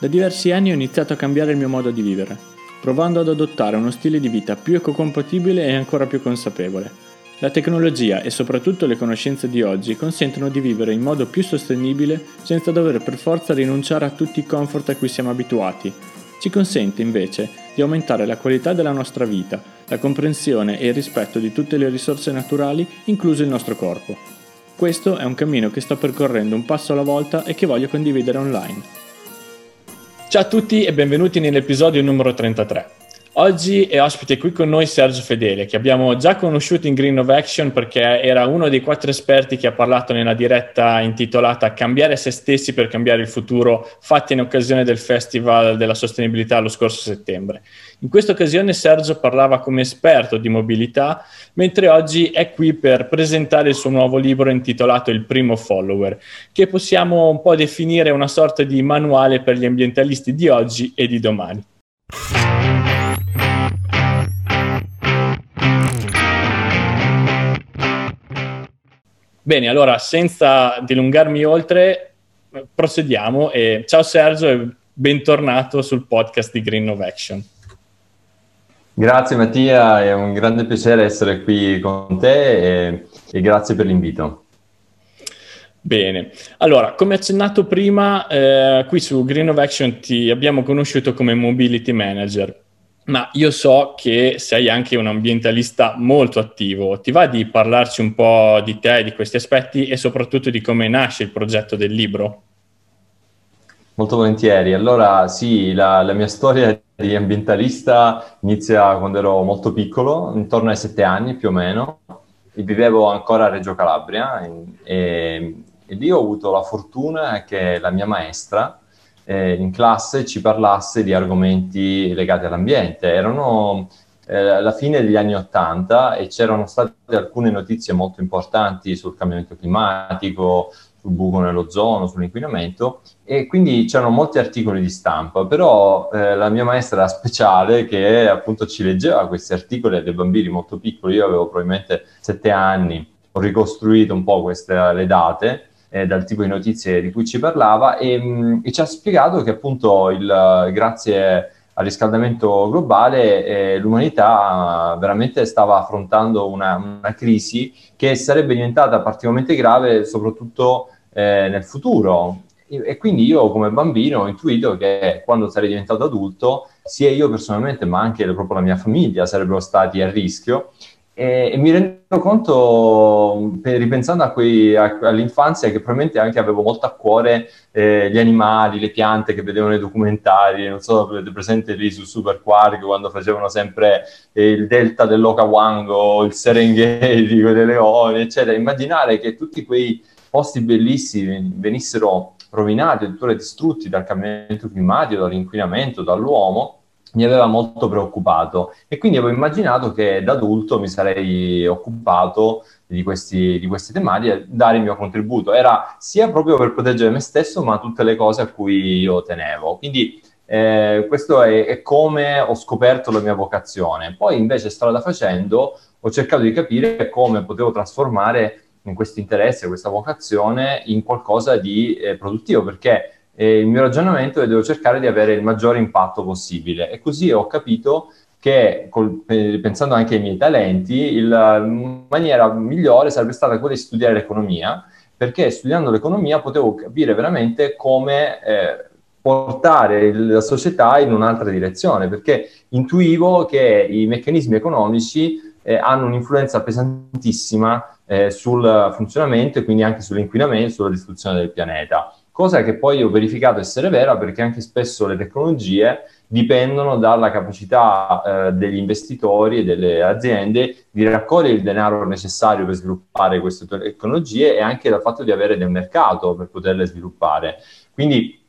Da diversi anni ho iniziato a cambiare il mio modo di vivere, provando ad adottare uno stile di vita più ecocompatibile e ancora più consapevole. La tecnologia e soprattutto le conoscenze di oggi consentono di vivere in modo più sostenibile senza dover per forza rinunciare a tutti i comfort a cui siamo abituati. Ci consente invece di aumentare la qualità della nostra vita, la comprensione e il rispetto di tutte le risorse naturali, incluso il nostro corpo. Questo è un cammino che sto percorrendo un passo alla volta e che voglio condividere online. Ciao a tutti e benvenuti nell'episodio numero 33. Oggi è ospite qui con noi Sergio Fedele, che abbiamo già conosciuto in Green of Action perché era uno dei quattro esperti che ha parlato nella diretta intitolata Cambiare se stessi per cambiare il futuro, fatta in occasione del Festival della Sostenibilità lo scorso settembre. In questa occasione Sergio parlava come esperto di mobilità, mentre oggi è qui per presentare il suo nuovo libro intitolato Il primo follower, che possiamo un po' definire una sorta di manuale per gli ambientalisti di oggi e di domani. Bene, allora senza dilungarmi oltre, procediamo e ciao Sergio e bentornato sul podcast di Green of Action. Grazie Mattia, è un grande piacere essere qui con te e, e grazie per l'invito. Bene, allora come accennato prima, eh, qui su Green of Action ti abbiamo conosciuto come Mobility Manager, ma io so che sei anche un ambientalista molto attivo. Ti va di parlarci un po' di te, di questi aspetti e soprattutto di come nasce il progetto del libro? Molto volentieri. Allora, sì, la, la, mia storia di ambientalista inizia quando ero molto piccolo, intorno ai sette anni più o meno, e vivevo ancora a Reggio Calabria e, e lì ho avuto la fortuna che la mia maestra eh, in classe ci parlasse di argomenti legati all'ambiente. Erano eh, la fine degli anni Ottanta e c'erano state alcune notizie molto importanti sul cambiamento climatico, sul buco nell'ozono, sull'inquinamento e quindi c'erano molti articoli di stampa, però eh, la mia maestra speciale che appunto ci leggeva questi articoli a dei bambini molto piccoli, io avevo probabilmente sette anni, ho ricostruito un po' queste le date eh, dal tipo di notizie di cui ci parlava e, mh, mm, e ci ha spiegato che appunto il, grazie al riscaldamento globale eh, l'umanità veramente stava affrontando una, una, crisi che sarebbe diventata particolarmente grave soprattutto eh, nel futuro. E, e quindi io come bambino ho intuito che quando sarei diventato adulto, sia io personalmente ma anche proprio la mia famiglia sarebbero stati a rischio e, e mi rendo conto, ripensando a quei, a, all'infanzia, che probabilmente anche avevo molto a cuore eh, gli animali, le piante che vedevano nei documentari, non so, avete presente lì su Super Quark quando facevano sempre eh, il delta dell'Okawango, il Serengeti con le leoni, eccetera. Immaginare che tutti quei posti bellissimi venissero rovinati, addirittura distrutti dal cambiamento climatico, dall'inquinamento, dall'uomo, mi aveva molto preoccupato e quindi avevo immaginato che da adulto mi sarei occupato di, questi, di queste tematiche dare il mio contributo. Era sia proprio per proteggere me stesso, ma tutte le cose a cui io tenevo. Quindi eh, questo è, è, come ho scoperto la mia vocazione. Poi invece strada facendo ho cercato di capire come potevo trasformare in questo interesse, questa vocazione in qualcosa di eh, produttivo, perché e il mio ragionamento è devo cercare di avere il maggiore impatto possibile. E così ho capito che, col, pensando anche ai miei talenti, la maniera migliore sarebbe stata quella di studiare l'economia, perché studiando l'economia potevo capire veramente come eh, portare la società in un'altra direzione, perché intuivo che i meccanismi economici eh, hanno un'influenza pesantissima eh, sul funzionamento e quindi anche sull'inquinamento, sulla distruzione del pianeta cosa che poi ho verificato essere vera perché anche spesso le tecnologie dipendono dalla capacità eh, degli investitori e delle aziende di raccogliere il denaro necessario per sviluppare queste tecnologie e anche dal fatto di avere del mercato per poterle sviluppare. Quindi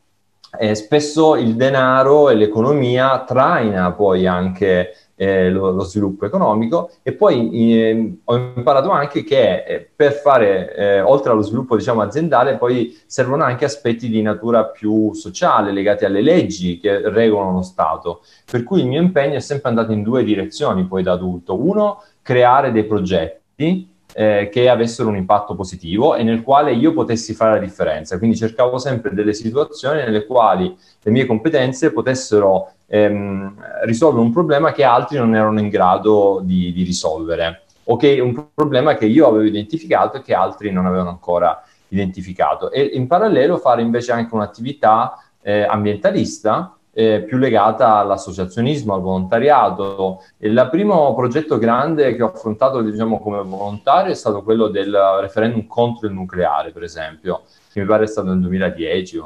eh, spesso il denaro e l'economia traina poi anche eh, lo, lo, sviluppo economico e poi eh, ho imparato anche che eh, per fare, eh, oltre allo sviluppo diciamo, aziendale, poi servono anche aspetti di natura più sociale legati alle leggi che regolano lo Stato. Per cui il mio impegno è sempre andato in due direzioni poi da adulto. Uno, creare dei progetti eh, che avessero un impatto positivo e nel quale io potessi fare la differenza. Quindi cercavo sempre delle situazioni nelle quali le mie competenze potessero ehm, risolvere un problema che altri non erano in grado di, di risolvere o che un problema che io avevo identificato e che altri non avevano ancora identificato. E in parallelo fare invece anche un'attività eh, ambientalista eh, più legata all'associazionismo, al volontariato. Il primo progetto grande che ho affrontato diciamo, come volontario è stato quello del referendum contro il nucleare, per esempio, che mi pare è stato nel 2010,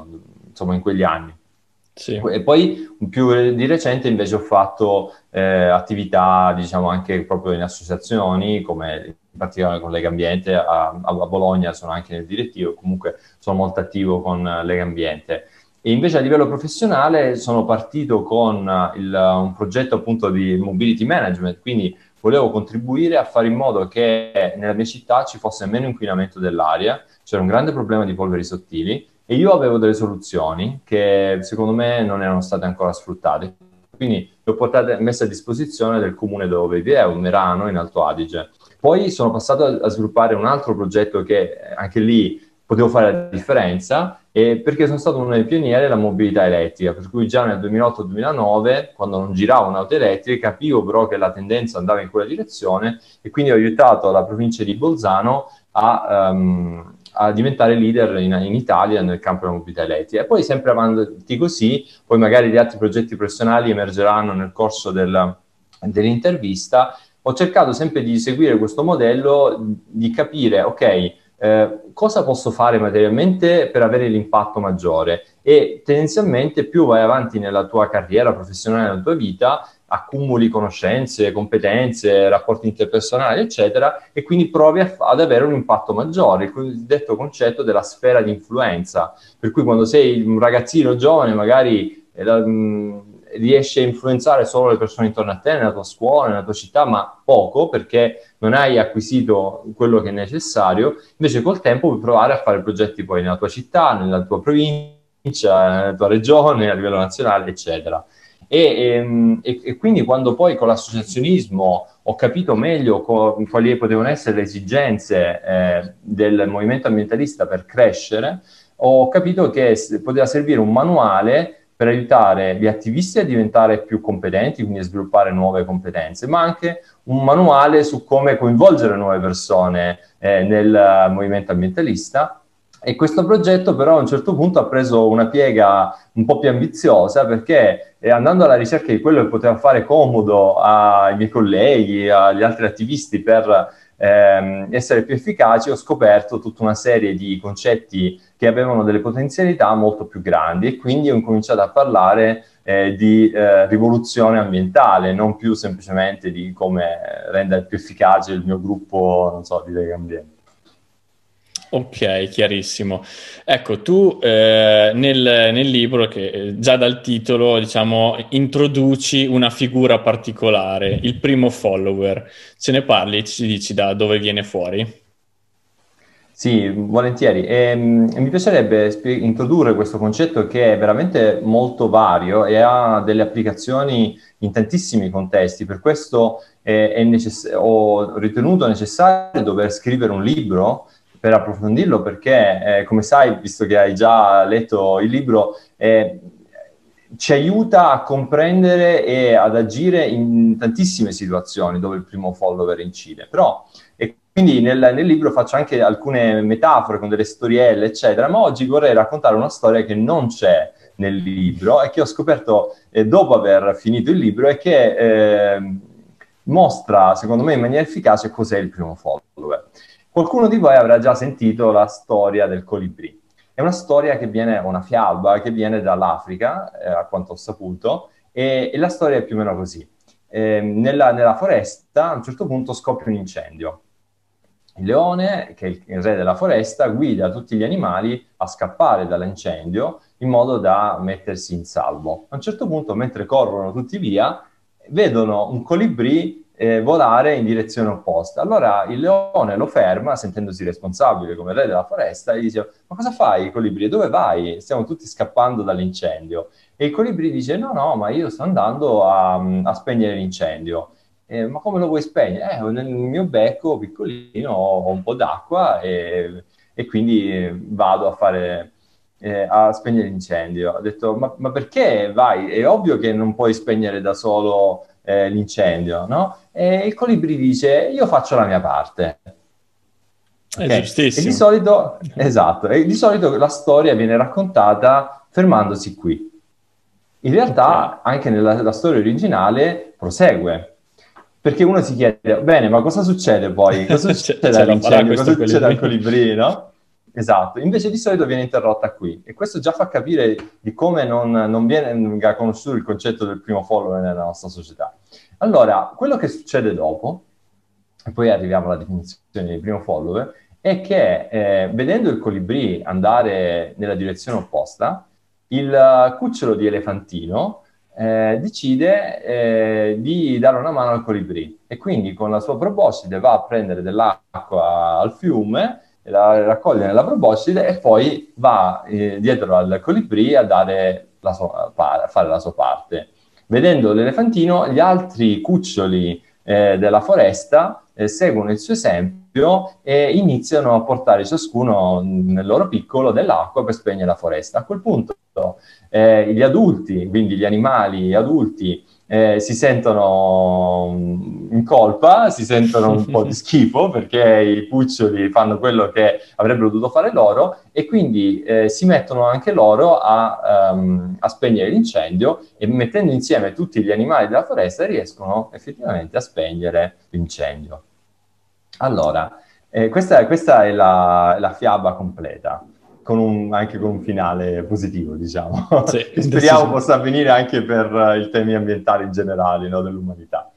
insomma in quegli anni. Sì. E poi più di recente invece ho fatto eh, attività, diciamo, anche proprio in associazioni, come in particolare con Lega Ambiente, a, a Bologna sono anche nel direttivo, comunque sono molto attivo con Lega Ambiente. E invece a livello professionale sono partito con il, un progetto appunto di mobility management, quindi volevo contribuire a fare in modo che nella mia città ci fosse meno inquinamento dell'aria, c'era un grande problema di polveri sottili e io avevo delle soluzioni che secondo me non erano state ancora sfruttate. Quindi le ho portate, messe a disposizione del comune dove vivevo, Merano, in Alto Adige. Poi sono passato a, a sviluppare un altro progetto che anche lì potevo fare la differenza e perché sono stato uno dei pionieri della mobilità elettrica, per cui già nel 2008-2009, quando non giravo un'auto elettrica, capivo però che la tendenza andava in quella direzione e quindi ho aiutato la provincia di Bolzano a, um, a diventare leader in, in, Italia nel campo della mobilità elettrica. E poi sempre avanti così, poi magari gli altri progetti professionali emergeranno nel corso del, dell'intervista, ho cercato sempre di seguire questo modello, di capire, ok, eh, cosa posso fare materialmente per avere l'impatto maggiore e tendenzialmente più vai avanti nella tua carriera professionale, nella tua vita, accumuli conoscenze, competenze, rapporti interpersonali, eccetera, e quindi provi a, ad avere un impatto maggiore, il cosiddetto concetto della sfera di influenza. Per cui quando sei un ragazzino giovane, magari eh, mh, riesci a influenzare solo le persone intorno a te, nella tua scuola, nella tua città, ma poco perché non hai acquisito quello che è necessario, invece col tempo puoi provare a fare progetti poi nella tua città, nella tua provincia, nella tua regione, a livello nazionale, eccetera. E, ehm, e, e, quindi quando poi con l'associazionismo ho capito meglio co- quali potevano essere le esigenze eh, del movimento ambientalista per crescere, ho capito che poteva servire un manuale per aiutare gli attivisti a diventare più competenti, quindi a sviluppare nuove competenze, ma anche un manuale su come coinvolgere nuove persone eh, nel movimento ambientalista. E questo progetto però a un certo punto ha preso una piega un po' più ambiziosa perché eh, andando alla ricerca di quello che poteva fare comodo ai miei colleghi, agli altri attivisti per ehm, essere più efficaci, ho scoperto tutta una serie di concetti che avevano delle potenzialità molto più grandi e quindi ho incominciato a parlare eh, di eh, rivoluzione ambientale, non più semplicemente di come rendere più efficace il mio gruppo, non so, di Lega. Ok, chiarissimo. Ecco, tu eh, nel, nel, libro, che eh, già dal titolo, diciamo, introduci una figura particolare, il primo follower. Ce ne parli? Ci dici da dove viene fuori? Sì, volentieri. E, um, mi piacerebbe spie- introdurre questo concetto che è veramente molto vario e ha delle applicazioni in tantissimi contesti. Per questo è necess- ho ritenuto necessario dover scrivere un libro per approfondirlo perché, eh, come sai, visto che hai già letto il libro, eh, ci aiuta a comprendere e ad agire in tantissime situazioni dove il primo follower incide. Però quindi nel, nel, libro faccio anche alcune metafore con delle storielle, eccetera, ma oggi vorrei raccontare una storia che non c'è nel libro e che ho scoperto eh, dopo aver finito il libro e che eh, mostra, secondo me, in maniera efficace cos'è il primo follower. Qualcuno di voi avrà già sentito la storia del colibrì. È una storia che viene, una fiaba che viene dall'Africa, eh, a quanto ho saputo, e, e, la storia è più o meno così. Eh, nella, nella foresta a un certo punto scoppia un incendio il leone, che è il re della foresta, guida tutti gli animali a scappare dall'incendio in modo da mettersi in salvo. A un certo punto, mentre corrono tutti via, vedono un colibrì eh, volare in direzione opposta. Allora il leone lo ferma, sentendosi responsabile come re della foresta, e gli dice: Ma cosa fai, colibrì? Dove vai? Stiamo tutti scappando dall'incendio. E il colibrì dice: No, no, ma io sto andando a, a spegnere l'incendio. Eh, ma come lo vuoi spegnere? Eh, nel mio becco piccolino ho un po' d'acqua e, e quindi vado a fare eh, a spegnere l'incendio. Ho detto, ma, ma, perché vai? È ovvio che non puoi spegnere da solo eh, l'incendio, no? E il colibri dice, io faccio la mia parte. Okay? E di solito, esatto, e di solito la storia viene raccontata fermandosi qui. In realtà, okay. anche nella, storia originale, prosegue perché uno si chiede, bene, ma cosa succede poi? Cosa succede all'incendio? Cosa succede al colibrino? Esatto, invece di solito viene interrotta qui e questo già fa capire di come non, non viene conosciuto il concetto del primo follower nella nostra società. Allora, quello che succede dopo, e poi arriviamo alla definizione di primo follower, è che eh, vedendo il colibrì andare nella direzione opposta, il cucciolo di elefantino eh, decide eh, di dare una mano al colibrì e quindi con la sua proboscide va a prendere dell'acqua al fiume la raccoglie nella proboscide e poi va eh, dietro al colibrì a, la sua, a fare la sua parte. Vedendo l'elefantino, gli altri cuccioli eh, della foresta eh, seguono il suo esempio e iniziano a portare ciascuno nel loro piccolo dell'acqua per spegnere la foresta. A quel punto eh, gli adulti, quindi gli animali adulti, eh, si sentono mm, in colpa, si sentono un po' di schifo perché i cuccioli fanno quello che avrebbero dovuto fare loro e quindi eh, si mettono anche loro a, um, a, spegnere l'incendio e mettendo insieme tutti gli animali della foresta riescono effettivamente a spegnere l'incendio. Allora, eh, questa, questa, è la, la fiaba completa con un, anche con un finale positivo, diciamo. Sì, speriamo possa avvenire anche per uh, i temi ambientali in generale no, dell'umanità.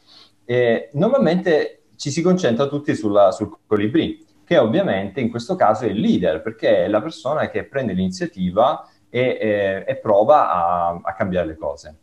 E normalmente ci si concentra tutti sulla, sul colibrì, che ovviamente in questo caso è il leader, perché è la persona che prende l'iniziativa e, e, e prova a, a cambiare le cose.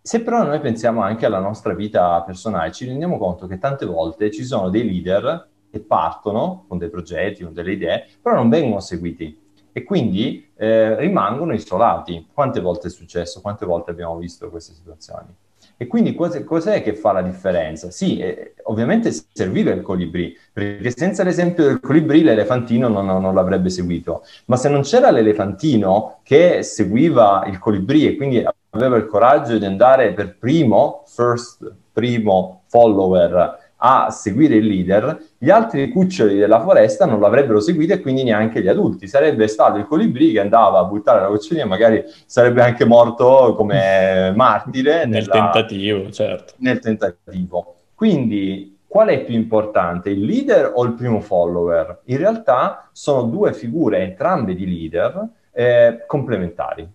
Se però noi pensiamo anche alla nostra vita personale, ci rendiamo conto che tante volte ci sono dei leader e partono con dei progetti, con delle idee, però non vengono seguiti e quindi eh, rimangono isolati. Quante volte è successo? Quante volte abbiamo visto queste situazioni? E quindi cos'è, cos'è che fa la differenza? Sì, eh, ovviamente serviva il colibrì, perché senza l'esempio del colibrì l'elefantino non, non, l'avrebbe seguito. Ma se non c'era l'elefantino che seguiva il colibrì e quindi aveva il coraggio di andare per primo, first, primo follower a seguire il leader, gli altri cuccioli della foresta non l'avrebbero seguito e quindi neanche gli adulti. Sarebbe stato il colibrì che andava a buttare la cucciolina, magari sarebbe anche morto come martire. nel nella, tentativo, certo. Nel tentativo. Quindi qual è più importante, il leader o il primo follower? In realtà sono due figure, entrambe di leader, eh, complementari.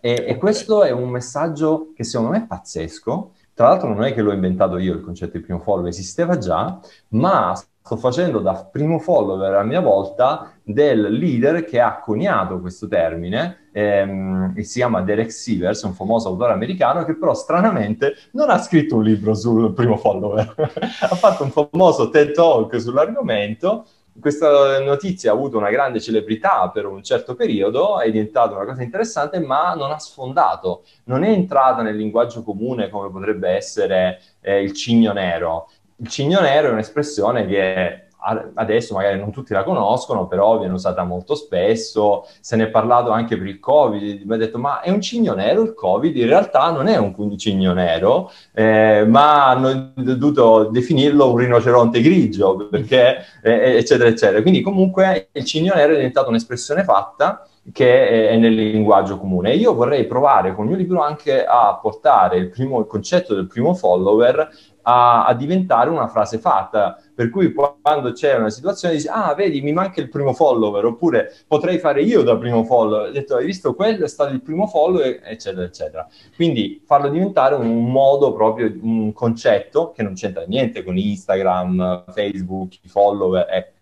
E, e, questo è un messaggio che secondo me è pazzesco tra l'altro non è che l'ho inventato io il concetto di primo follower, esisteva già, ma sto facendo da primo follower a mia volta del leader che ha coniato questo termine, ehm, si chiama Derek Sivers, un famoso autore americano che però stranamente non ha scritto un libro sul primo follower, ha fatto un famoso TED Talk sull'argomento questa notizia ha avuto una grande celebrità per un certo periodo, è diventata una cosa interessante, ma non ha sfondato, non è entrata nel linguaggio comune come potrebbe essere eh, il cigno nero. Il cigno nero è un'espressione che adesso magari non tutti la conoscono, però viene usata molto spesso, se ne è parlato anche per il Covid, mi ha detto ma è un cigno nero il Covid? In realtà non è un cigno nero, eh, ma hanno dovuto definirlo un rinoceronte grigio, perché, eh, eccetera, eccetera. Quindi comunque il cigno nero è diventato un'espressione fatta che è nel linguaggio comune. Io vorrei provare con il mio libro anche a portare il, primo, il concetto del primo follower a, a, diventare una frase fatta, per cui quando c'è una situazione dici, ah, vedi, mi manca il primo follower, oppure potrei fare io da primo follower, ho detto, hai visto, quello è stato il primo follower, eccetera, eccetera. Quindi farlo diventare un modo proprio, un concetto che non c'entra niente con Instagram, Facebook, i follower, eh.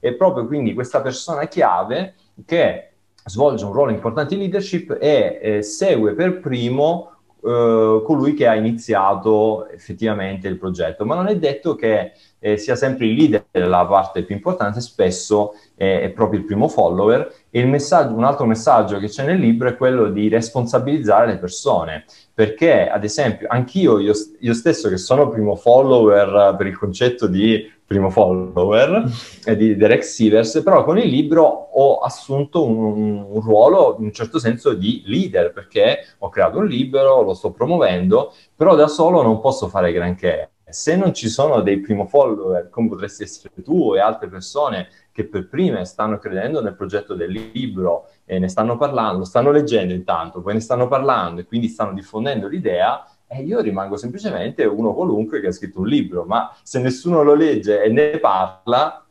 è proprio quindi questa persona chiave che svolge un ruolo importante in leadership e eh, segue per primo eh, colui che ha iniziato effettivamente il progetto, ma non è detto che eh, sia sempre il leader la parte più importante, spesso è, è proprio il primo follower. E un altro messaggio che c'è nel libro è quello di responsabilizzare le persone, perché ad esempio anch'io, io, io stesso che sono primo follower per il concetto di primo follower eh, di Derek Sivers, però con il libro ho assunto un, un, ruolo in un certo senso di leader, perché ho creato un libro, lo sto promuovendo, però da solo non posso fare granché. Se non ci sono dei primo follower, come potresti essere tu e altre persone che per prime stanno credendo nel progetto del libro e ne stanno parlando, stanno leggendo intanto, poi ne stanno parlando e quindi stanno diffondendo l'idea, e io rimango semplicemente uno qualunque che ha scritto un libro, ma se nessuno lo legge e ne parla,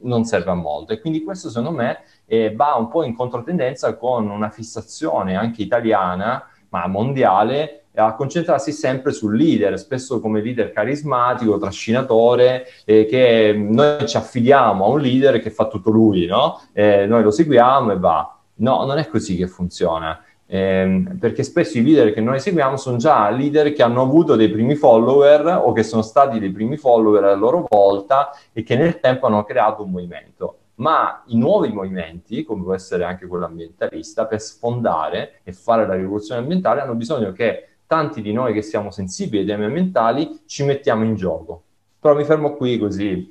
non serve a molto. E quindi questo secondo me eh, va un po' in controtendenza con una fissazione anche italiana, ma mondiale, a concentrarsi sempre sul leader, spesso come leader carismatico, trascinatore, eh, che noi ci affidiamo a un leader che fa tutto lui, no? Eh, noi lo seguiamo e va. No, non è così che funziona eh, perché spesso i leader che noi seguiamo sono già leader che hanno avuto dei primi follower o che sono stati dei primi follower a loro volta e che nel tempo hanno creato un movimento. Ma i nuovi movimenti, come può essere anche quello ambientalista, per sfondare e fare la rivoluzione ambientale hanno bisogno che tanti di noi che siamo sensibili ai temi ambientali ci mettiamo in gioco. Però mi fermo qui così.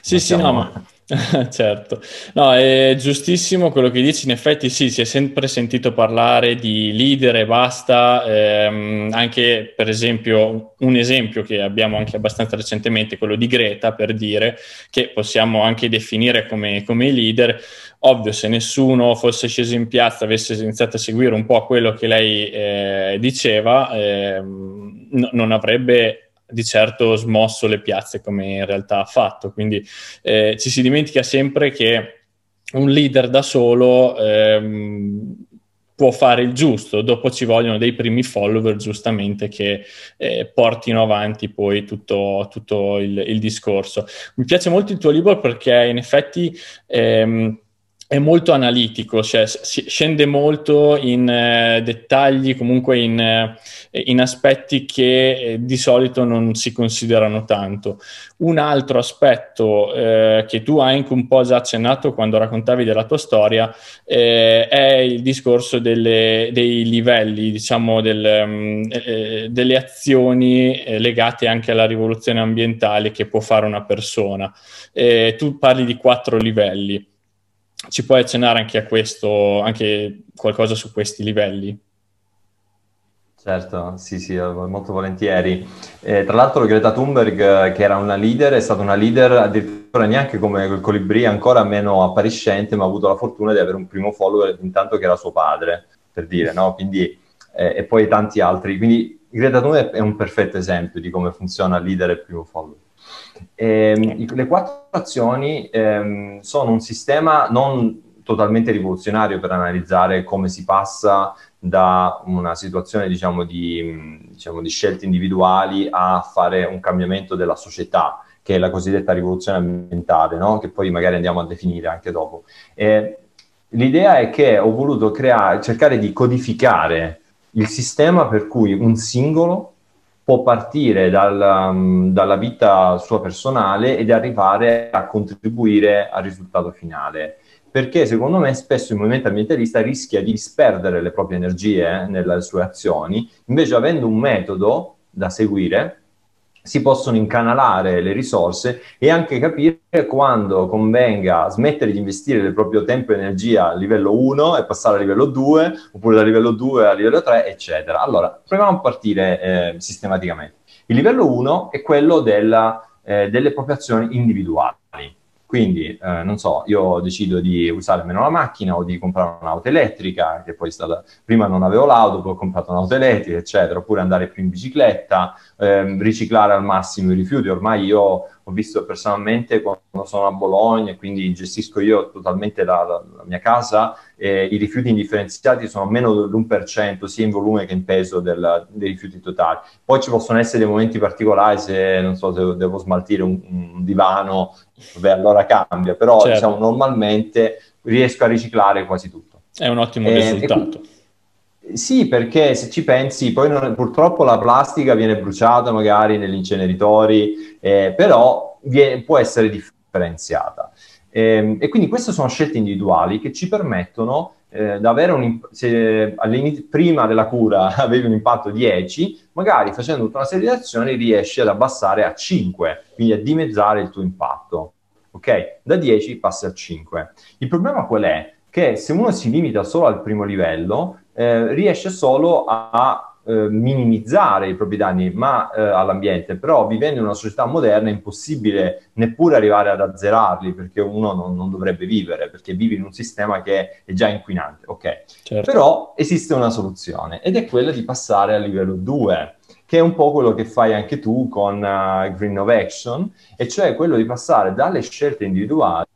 Sì, sì, no, ma certo, no, è giustissimo quello che dici, in effetti sì, si è sempre sentito parlare di leader e basta, ehm, anche per esempio un esempio che abbiamo anche abbastanza recentemente, quello di Greta, per dire che possiamo anche definire come, come leader, ovvio se nessuno fosse sceso in piazza, avesse iniziato a seguire un po' quello che lei eh, diceva, eh, n- non avrebbe di certo smosso le piazze come in realtà ha fatto. Quindi eh, ci si dimentica sempre che un leader da solo ehm, può fare il giusto, dopo ci vogliono dei primi follower giustamente che eh, portino avanti poi tutto, tutto il, il, discorso. Mi piace molto il tuo libro perché in effetti... Ehm, è molto analitico, cioè scende molto in eh, dettagli, comunque in, eh, in aspetti che eh, di solito non si considerano tanto. Un altro aspetto eh, che tu hai anche un po' già accennato quando raccontavi della tua storia eh, è il discorso delle, dei livelli, diciamo, del, um, delle azioni legate anche alla rivoluzione ambientale che può fare una persona. tu parli di quattro livelli ci puoi accennare anche a questo, anche qualcosa su questi livelli? Certo, sì, sì, molto volentieri. Eh, tra l'altro Greta Thunberg, eh, che era una leader, è stata una leader addirittura neanche come il colibrì, ancora meno appariscente, ma ha avuto la fortuna di avere un primo follower intanto che era suo padre, per dire, no? Quindi, eh, e poi tanti altri. Quindi Greta Thunberg è un perfetto esempio di come funziona leader e primo follower. Eh, le quattro azioni ehm, sono un sistema non totalmente rivoluzionario per analizzare come si passa da una situazione diciamo di, diciamo, di scelte individuali a fare un cambiamento della società, che è la cosiddetta rivoluzione ambientale, no? che poi magari andiamo a definire anche dopo. Eh, l'idea è che ho voluto creare, cercare di codificare il sistema per cui un singolo può partire dal, um, dalla vita sua personale ed arrivare a contribuire al risultato finale. Perché secondo me spesso il movimento ambientalista rischia di disperdere le proprie energie eh, nelle sue azioni, invece avendo un metodo da seguire si possono incanalare le risorse e anche capire quando convenga smettere di investire il proprio tempo e energia a livello 1 e passare a livello 2, oppure da livello 2 a livello 3, eccetera. Allora, proviamo a partire eh, sistematicamente. Il livello 1 è quello della, eh, delle proprie azioni individuali. Quindi, eh, non so, io decido di usare meno la macchina o di comprare un'auto elettrica, che poi è stata, prima non avevo l'auto, poi ho comprato un'auto elettrica, eccetera, oppure andare più in bicicletta, ehm, riciclare al massimo i rifiuti. Ormai io ho visto personalmente quando sono a Bologna, quindi gestisco io totalmente la, la, la mia casa, eh, i rifiuti indifferenziati sono meno dell'1% sia in volume che in peso del, dei rifiuti totali. Poi ci possono essere dei momenti particolari, se non so, se devo smaltire un, un divano, beh, allora cambia, però certo. diciamo, normalmente riesco a riciclare quasi tutto. È un ottimo eh, risultato. Sì, perché se ci pensi, poi non, purtroppo la plastica viene bruciata magari negli inceneritori, eh, però viene, può essere differenziata. E, e quindi queste sono scelte individuali che ci permettono eh, da avere un se prima della cura avevi un impatto 10, magari facendo tutta una serie di azioni riesci ad abbassare a 5, quindi a dimezzare il tuo impatto. Ok? Da 10 passi a 5. Il problema qual è? Che se uno si limita solo al primo livello, eh, riesce solo a eh, minimizzare i propri danni ma, eh, all'ambiente, però vivendo in una società moderna è impossibile neppure arrivare ad azzerarli perché uno non, non dovrebbe vivere, perché vivi in un sistema che è già inquinante. Ok, certo. però esiste una soluzione ed è quella di passare al livello 2 che è un po' quello che fai anche tu con uh, Green of Action, e cioè quello di passare dalle scelte individuali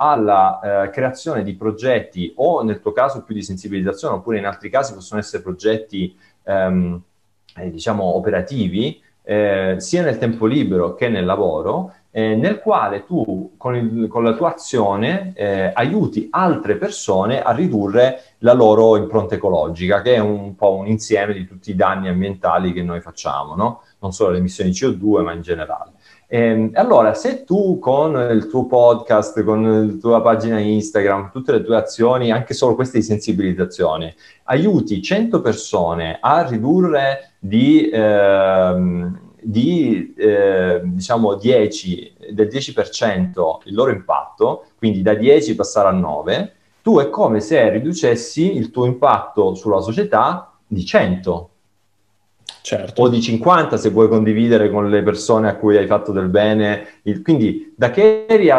alla eh, creazione di progetti o nel tuo caso più di sensibilizzazione oppure in altri casi possono essere progetti ehm, eh, diciamo operativi eh, sia nel tempo libero che nel lavoro eh, nel quale tu con, il, con la tua azione eh, aiuti altre persone a ridurre la loro impronta ecologica che è un po' un insieme di tutti i danni ambientali che noi facciamo no? non solo le emissioni CO2 ma in generale e, ehm, allora, se tu con il tuo podcast, con la tua pagina Instagram, tutte le tue azioni, anche solo queste di sensibilizzazione, aiuti 100 persone a ridurre di, eh, di eh, diciamo 10, del 10% il loro impatto, quindi da 10 passare a 9, tu è come se riducessi il tuo impatto sulla società di 100 certo. o di 50 se vuoi condividere con le persone a cui hai fatto del bene. Il, quindi da che eri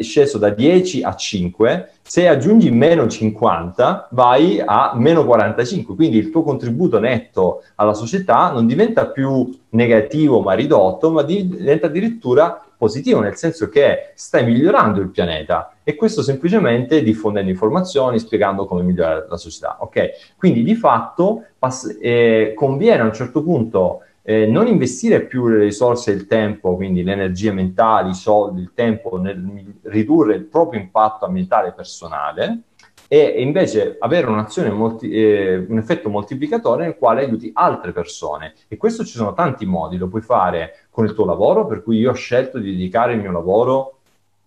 sceso da 10 a 5, se aggiungi meno 50 vai a meno 45, quindi il tuo contributo netto alla società non diventa più negativo ma ridotto, ma diventa addirittura positivo, nel senso che stai migliorando il pianeta e questo semplicemente diffondendo informazioni, spiegando come migliorare la società. Ok? Quindi di fatto pass- eh, conviene a un certo punto eh, non investire più le risorse e il tempo, quindi le energie mentali, i soldi, il tempo, nel ridurre il proprio impatto ambientale personale, e invece avere molti, eh, un effetto moltiplicatore nel quale aiuti altre persone. E questo ci sono tanti modi, lo puoi fare con il tuo lavoro, per cui io ho scelto di dedicare il mio lavoro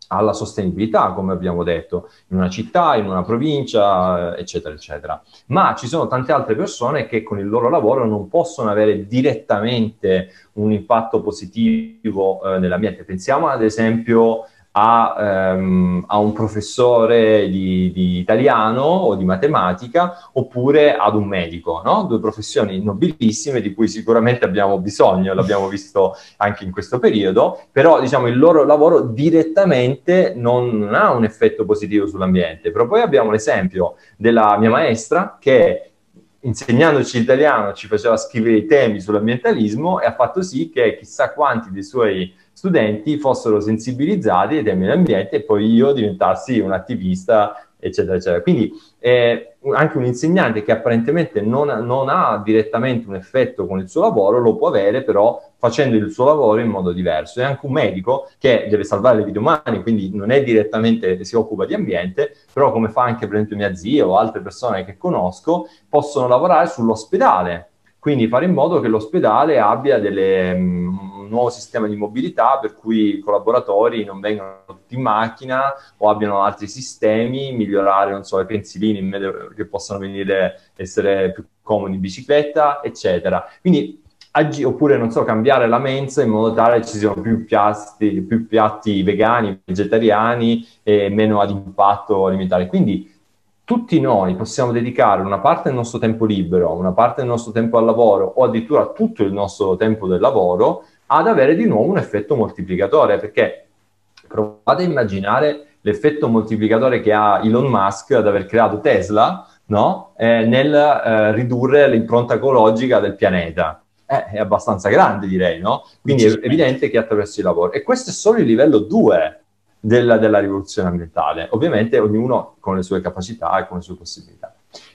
alla sostenibilità, come abbiamo detto, in una città, in una provincia, eccetera, eccetera. Ma ci sono tante altre persone che con il loro lavoro non possono avere direttamente un impatto positivo eh, nell'ambiente. Pensiamo ad esempio a, ehm, a un professore di, di, italiano o di matematica oppure ad un medico, no? due professioni nobilissime di cui sicuramente abbiamo bisogno, l'abbiamo visto anche in questo periodo, però diciamo il loro lavoro direttamente non ha un effetto positivo sull'ambiente. Però poi abbiamo l'esempio della mia maestra che insegnandoci l'italiano ci faceva scrivere i temi sull'ambientalismo e ha fatto sì che chissà quanti dei suoi studenti fossero sensibilizzati ai temi dell'ambiente e poi io diventassi un attivista, eccetera, eccetera. Quindi eh, anche un insegnante che apparentemente non, non, ha direttamente un effetto con il suo lavoro lo può avere però facendo il suo lavoro in modo diverso. E anche un medico che deve salvare le vite umane, quindi non è direttamente, si occupa di ambiente, però come fa anche per esempio mia zia o altre persone che conosco, possono lavorare sull'ospedale. Quindi fare in modo che l'ospedale abbia delle, um, un nuovo sistema di mobilità per cui i collaboratori non vengano tutti in macchina o abbiano altri sistemi, migliorare, non so, i pensilini che possano venire, essere più comodi in bicicletta, eccetera. Quindi oppure non so, cambiare la mensa in modo tale che ci siano più piatti, più piatti vegani, vegetariani e meno ad impatto alimentare. Quindi tutti noi possiamo dedicare una parte del nostro tempo libero, una parte del nostro tempo al lavoro o addirittura tutto il nostro tempo del lavoro ad avere di nuovo un effetto moltiplicatore, perché provate a immaginare l'effetto moltiplicatore che ha Elon Musk ad aver creato Tesla no? eh, nel eh, ridurre l'impronta ecologica del pianeta. Eh, è abbastanza grande, direi, no? Quindi è evidente che attraverso il lavoro. E questo è solo il livello 2 della, della rivoluzione ambientale. Ovviamente ognuno con le sue capacità e con le sue possibilità.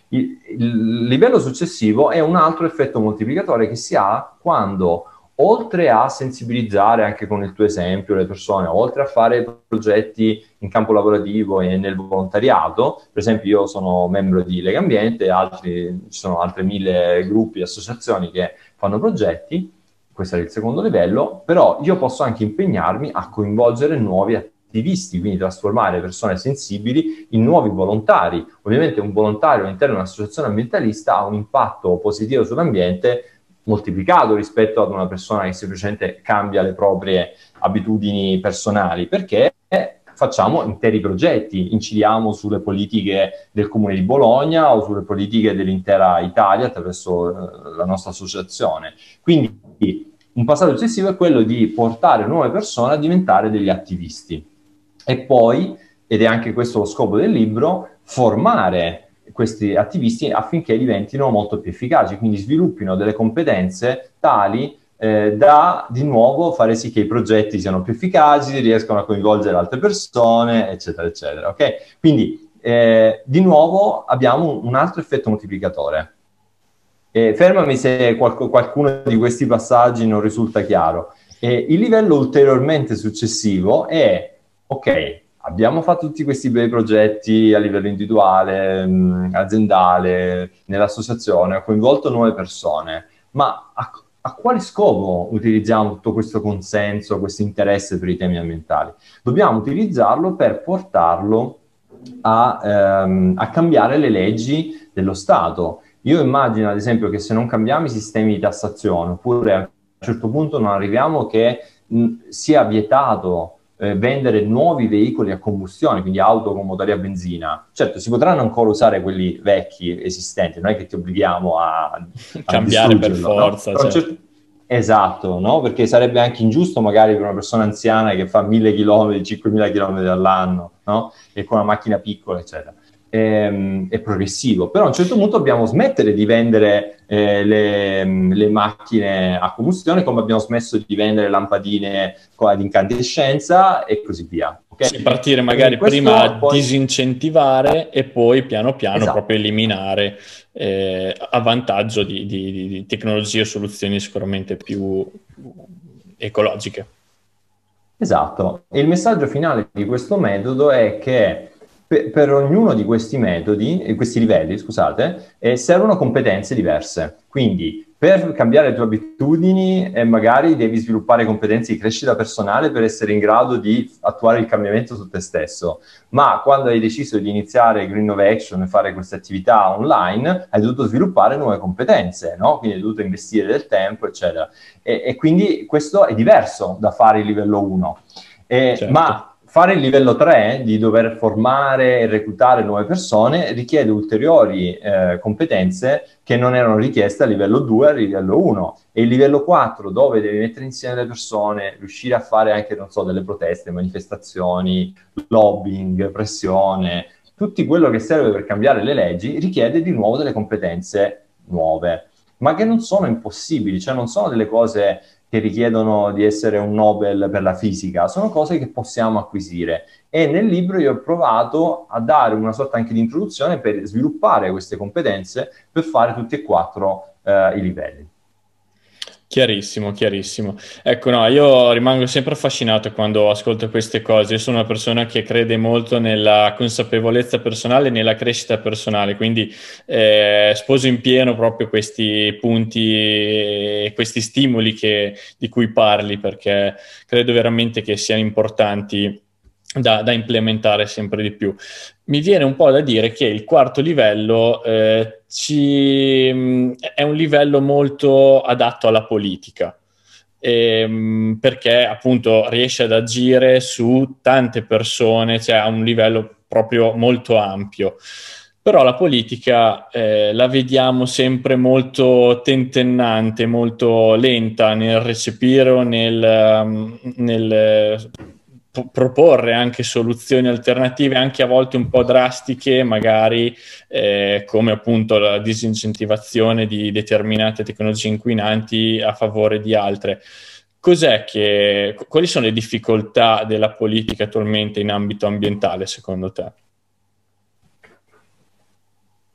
Il, il livello successivo è un altro effetto moltiplicatore che si ha quando oltre a sensibilizzare anche con il tuo esempio le persone, oltre a fare progetti in campo lavorativo e nel volontariato, per esempio io sono membro di Lega Ambiente, altri, ci sono altri mille gruppi e associazioni che fanno progetti, questo è il secondo livello, però io posso anche impegnarmi a coinvolgere nuovi attivisti, quindi trasformare persone sensibili in nuovi volontari. Ovviamente un volontario all'interno di un'associazione ambientalista ha un impatto positivo sull'ambiente moltiplicato rispetto ad una persona che semplicemente cambia le proprie abitudini personali, perché facciamo interi progetti, incidiamo sulle politiche del Comune di Bologna o sulle politiche dell'intera Italia attraverso eh, la nostra associazione. Quindi un passaggio successivo è quello di portare nuove persone a diventare degli attivisti e poi, ed è anche questo lo scopo del libro, formare questi attivisti affinché diventino molto più efficaci, quindi sviluppino delle competenze tali eh, da di nuovo fare sì che i progetti siano più efficaci, riescano a coinvolgere altre persone, eccetera, eccetera. Ok? Quindi eh, di nuovo abbiamo un altro effetto moltiplicatore. Eh, fermami se qualc- qualcuno di questi passaggi non risulta chiaro. il livello ulteriormente successivo è, ok, abbiamo fatto tutti questi bei progetti a livello individuale, mh, mm, aziendale, nell'associazione, ho coinvolto nuove persone, ma a, a quale scopo utilizziamo tutto questo consenso, questo interesse per i temi ambientali? Dobbiamo utilizzarlo per portarlo a, ehm, a cambiare le leggi dello Stato. Io immagino, ad esempio, che se non cambiamo i sistemi di tassazione, oppure a un certo punto non arriviamo che mh, sia vietato eh, vendere nuovi veicoli a combustione, quindi auto con motori a benzina. Certo, si potranno ancora usare quelli vecchi esistenti, non è che ti obblighiamo a, a cambiare per forza. No? Certo. Certo, esatto, no? Perché sarebbe anche ingiusto magari per una persona anziana che fa 1000 km, 5000 km all'anno, no? E con una macchina piccola, eccetera ehm, è, progressivo, però a un certo punto dobbiamo smettere di vendere eh, le, le, macchine a combustione come abbiamo smesso di vendere lampadine ad incandescenza e così via. Okay? Sì, partire magari prima a poi... disincentivare e poi piano piano esatto. proprio eliminare eh, a vantaggio di, di, di tecnologie o soluzioni sicuramente più ecologiche. Esatto, e il messaggio finale di questo metodo è che per, per, ognuno di questi metodi, eh, questi livelli, scusate, eh, servono competenze diverse. Quindi per cambiare le tue abitudini eh, magari devi sviluppare competenze di crescita personale per essere in grado di attuare il cambiamento su te stesso. Ma quando hai deciso di iniziare Green Innovation e fare queste attività online, hai dovuto sviluppare nuove competenze, no? Quindi hai dovuto investire del tempo, eccetera. E, e quindi questo è diverso da fare il livello 1. Eh, certo. Ma fare il livello 3 di dover formare e reclutare nuove persone richiede ulteriori eh, competenze che non erano richieste a livello 2 e a livello 1 e il livello 4 dove devi mettere insieme le persone, riuscire a fare anche, non so, delle proteste, manifestazioni, lobbying, pressione, tutto quello che serve per cambiare le leggi richiede di nuovo delle competenze nuove, ma che non sono impossibili, cioè non sono delle cose che richiedono di essere un Nobel per la fisica, sono cose che possiamo acquisire. E nel libro io ho provato a dare una sorta anche di introduzione per sviluppare queste competenze per fare tutti e quattro eh, i livelli. Chiarissimo, chiarissimo. Ecco, no, io rimango sempre affascinato quando ascolto queste cose. Io sono una persona che crede molto nella consapevolezza personale e nella crescita personale, quindi eh, sposo in pieno proprio questi punti e questi stimoli che, di cui parli, perché credo veramente che siano importanti da, da, implementare sempre di più. Mi viene un po' da dire che il quarto livello eh, ci, mm, è un livello molto adatto alla politica. Ehm, perché appunto riesce ad agire su tante persone, cioè a un livello proprio molto ampio. Però la politica eh, la vediamo sempre molto tentennante, molto lenta nel recepire o nel, mm, nel proporre anche soluzioni alternative, anche a volte un po' drastiche, magari eh, come appunto la disincentivazione di determinate tecnologie inquinanti a favore di altre. Che, quali sono le difficoltà della politica attualmente in ambito ambientale, secondo te?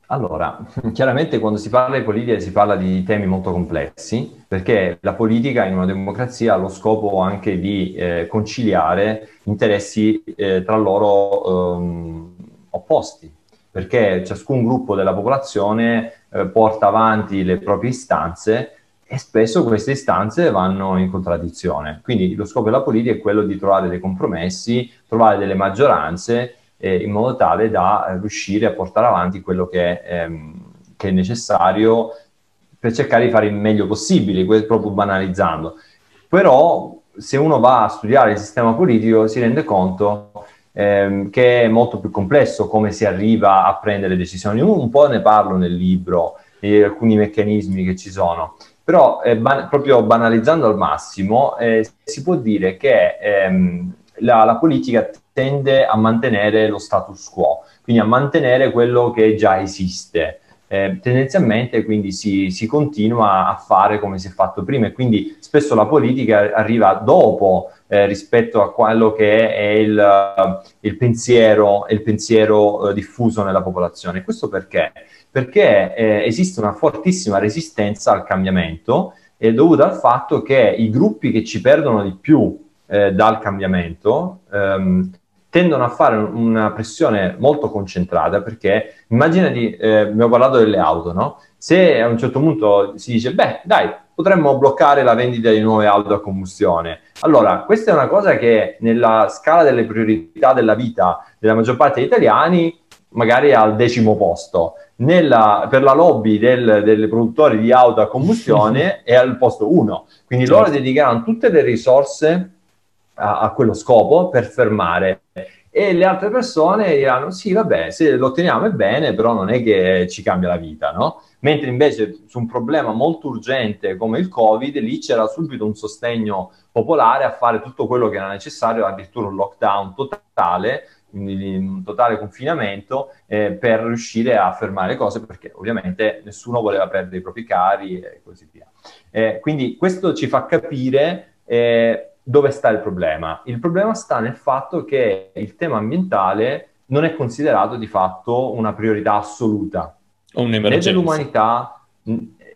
Allora, chiaramente quando si parla di politica si parla di temi molto complessi, perché la politica in una democrazia ha lo scopo anche di eh, conciliare interessi eh, tra loro ehm, opposti, perché ciascun gruppo della popolazione eh, porta avanti le proprie istanze e spesso queste istanze vanno in contraddizione. Quindi lo scopo della politica è quello di trovare dei compromessi, trovare delle maggioranze eh, in modo tale da riuscire a portare avanti quello che, ehm, che, è necessario per cercare di fare il meglio possibile, proprio banalizzando. Però se uno va a studiare il sistema politico si rende conto ehm, che è molto più complesso come si arriva a prendere decisioni. Un po' ne parlo nel libro, di alcuni meccanismi che ci sono, però eh, ban- proprio banalizzando al massimo eh, si può dire che ehm, la, la politica tende a mantenere lo status quo, quindi a mantenere quello che già esiste. Eh, tendenzialmente quindi si, si, continua a fare come si è fatto prima e quindi spesso la politica arriva dopo eh, rispetto a quello che è il, il pensiero, il pensiero eh, diffuso nella popolazione. Questo perché? Perché eh, esiste una fortissima resistenza al cambiamento dovuta al fatto che i gruppi che ci perdono di più eh, dal cambiamento ehm, tendono a fare una pressione molto concentrata perché immagina di, eh, abbiamo parlato delle auto, no? Se a un certo punto si dice, beh, dai, potremmo bloccare la vendita di nuove auto a combustione. Allora, questa è una cosa che nella scala delle priorità della vita della maggior parte degli italiani magari è al decimo posto. Nella, per la lobby del, dei produttori di auto a combustione è al posto uno. Quindi certo. loro dedicheranno tutte le risorse a, a quello scopo per fermare e le altre persone diranno sì vabbè se lo otteniamo è bene però non è che ci cambia la vita no? mentre invece su un problema molto urgente come il covid lì c'era subito un sostegno popolare a fare tutto quello che era necessario addirittura un lockdown totale quindi un totale confinamento eh, per riuscire a fermare le cose perché ovviamente nessuno voleva perdere i propri cari e così via eh, quindi questo ci fa capire eh, dove sta il problema? Il problema sta nel fatto che il tema ambientale non è considerato di fatto una priorità assoluta. Né dell'umanità,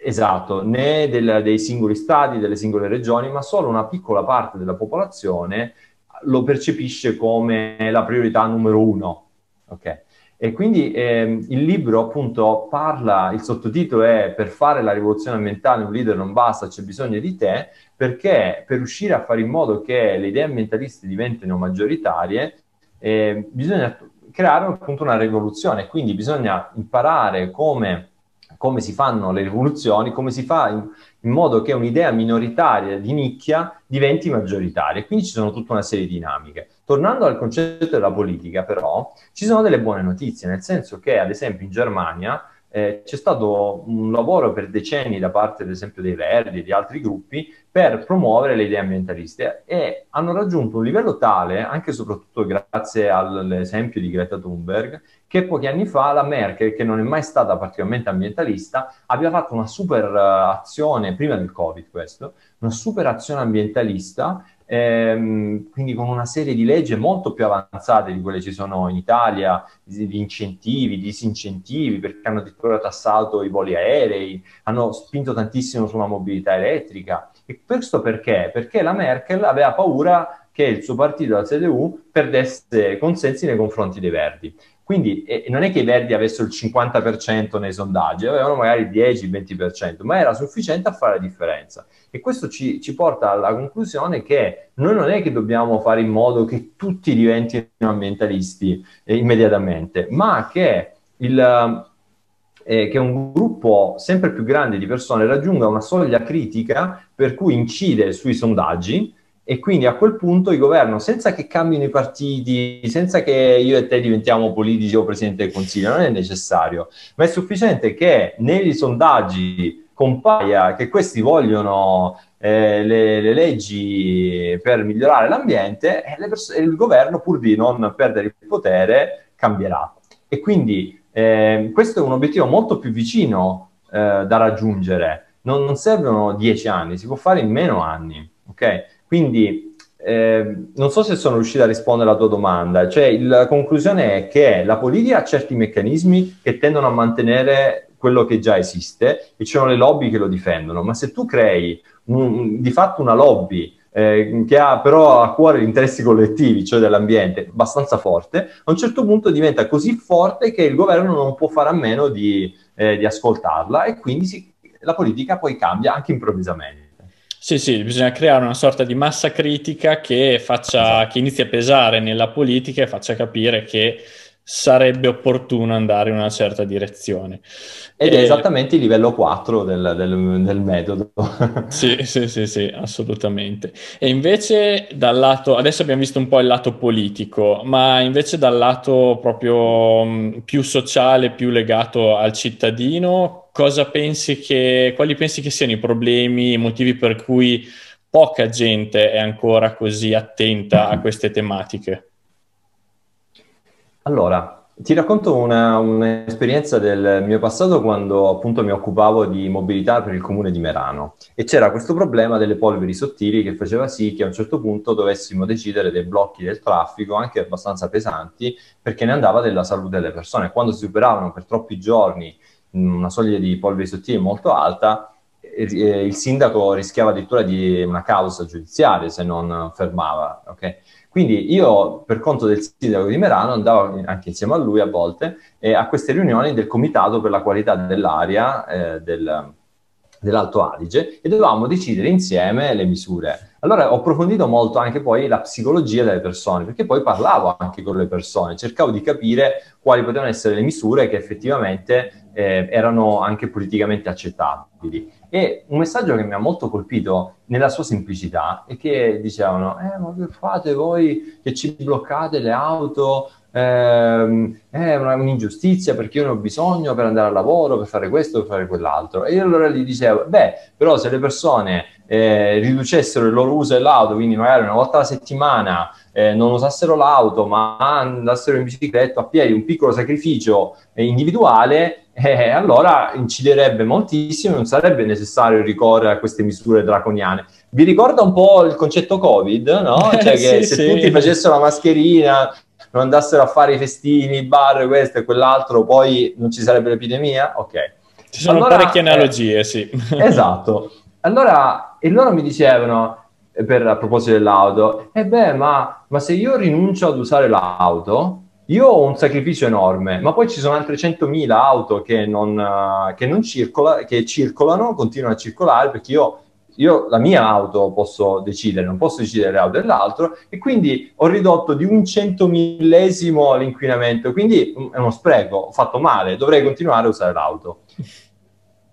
esatto, né del, dei singoli stati, delle singole regioni, ma solo una piccola parte della popolazione lo percepisce come la priorità numero uno. Okay. E quindi eh, il libro appunto parla, il sottotitolo è Per fare la rivoluzione ambientale un leader non basta, c'è bisogno di te, perché per riuscire a fare in modo che le idee ambientaliste diventino maggioritarie eh, bisogna creare appunto una rivoluzione, quindi bisogna imparare come, come si fanno le rivoluzioni, come si fa in, in modo che un'idea minoritaria di nicchia diventi maggioritaria. Quindi ci sono tutta una serie di dinamiche. Tornando al concetto della politica, però, ci sono delle buone notizie, nel senso che, ad esempio, in Germania eh, c'è stato un lavoro per decenni da parte, ad esempio, dei Verdi e di altri gruppi per promuovere le idee ambientaliste e hanno raggiunto un livello tale, anche e soprattutto grazie all'esempio di Greta Thunberg, che pochi anni fa la Merkel, che non è mai stata particolarmente ambientalista, aveva fatto una super uh, azione, prima del Covid questo, una super azione ambientalista ehm, quindi con una serie di leggi molto più avanzate di quelle ci sono in Italia, di incentivi, disincentivi, perché hanno addirittura tassato i voli aerei, hanno spinto tantissimo sulla mobilità elettrica. E questo perché? Perché la Merkel aveva paura che il suo partito, la CDU, perdesse consensi nei confronti dei Verdi. Quindi eh, non è che i Verdi avessero il 50% nei sondaggi, avevano magari il 10-20%, ma era sufficiente a fare la differenza. E questo ci, ci, porta alla conclusione che noi non è che dobbiamo fare in modo che tutti diventino ambientalisti eh, immediatamente, ma che, il, eh, che un gruppo sempre più grande di persone raggiunga una soglia critica per cui incide sui sondaggi e quindi a quel punto il governo, senza che cambino i partiti, senza che io e te diventiamo politici o presidente del consiglio, non è necessario, ma è sufficiente che negli sondaggi compaia che questi vogliono eh, le, le, leggi per migliorare l'ambiente e pers- il governo, pur di non perdere il potere, cambierà. E quindi eh, questo è un obiettivo molto più vicino eh, da raggiungere. Non, non servono dieci anni, si può fare in meno anni. ok? Quindi eh, non so se sono riuscito a rispondere alla tua domanda, cioè la conclusione è che la politica ha certi meccanismi che tendono a mantenere quello che già esiste e ci sono le lobby che lo difendono, ma se tu crei un, di fatto una lobby eh, che ha però a cuore gli interessi collettivi, cioè dell'ambiente, abbastanza forte, a un certo punto diventa così forte che il governo non può fare a meno di, eh, di ascoltarla e quindi si, la politica poi cambia anche improvvisamente. Sì, sì, bisogna creare una sorta di massa critica che, faccia, che inizi a pesare nella politica e faccia capire che sarebbe opportuno andare in una certa direzione. Ed è esattamente il livello 4 del, del, del metodo. sì, sì, sì, sì, assolutamente. E invece dal lato, adesso abbiamo visto un po' il lato politico, ma invece dal lato proprio più sociale, più legato al cittadino, cosa pensi che, quali pensi che siano i problemi, i motivi per cui poca gente è ancora così attenta a queste tematiche? Allora, ti racconto una, un'esperienza del mio passato quando appunto mi occupavo di mobilità per il comune di Merano e c'era questo problema delle polveri sottili che faceva sì che a un certo punto dovessimo decidere dei blocchi del traffico anche abbastanza pesanti perché ne andava della salute delle persone. Quando si superavano per troppi giorni una soglia di polveri sottili molto alta, eh, il sindaco rischiava addirittura di una causa giudiziaria se non fermava. Okay? Quindi io, per conto del sindaco di Merano, andavo anche insieme a lui a volte eh, a queste riunioni del Comitato per la qualità dell'aria eh, del, dell'Alto Adige e dovevamo decidere insieme le misure. Allora ho approfondito molto anche poi la psicologia delle persone, perché poi parlavo anche con le persone, cercavo di capire quali potevano essere le misure che effettivamente eh, erano anche politicamente accettabili. E un messaggio che mi ha molto colpito nella sua semplicità è che dicevano, eh, ma che fate voi che ci bloccate le auto? Eh, è una, un'ingiustizia perché io ne ho bisogno per andare al lavoro, per fare questo, per fare quell'altro. E io allora gli dicevo, beh, però se le persone eh, riducessero il loro uso dell'auto, quindi magari una volta alla settimana eh, non usassero l'auto, ma andassero in bicicletta a piedi, un piccolo sacrificio individuale, eh, allora inciderebbe moltissimo, non sarebbe necessario ricorrere a queste misure draconiane. Vi ricorda un po' il concetto Covid, no? Cioè che sì, se sì. tutti facessero la mascherina, non andassero a fare i festini, i bar, questo e quell'altro, poi non ci sarebbe l'epidemia? Ok. Ci sono allora, parecchie analogie, eh, sì. Esatto. Allora, e loro mi dicevano, eh, per, a proposito dell'auto, e eh beh, ma, ma se io rinuncio ad usare l'auto, io ho un sacrificio enorme, ma poi ci sono altre 100.000 auto che non, che non circola, che circolano, continuano a circolare perché io, io, la mia auto posso decidere, non posso decidere l'auto dell'altro e quindi ho ridotto di un centomillesimo l'inquinamento, quindi è uno spreco, ho fatto male, dovrei continuare a usare l'auto.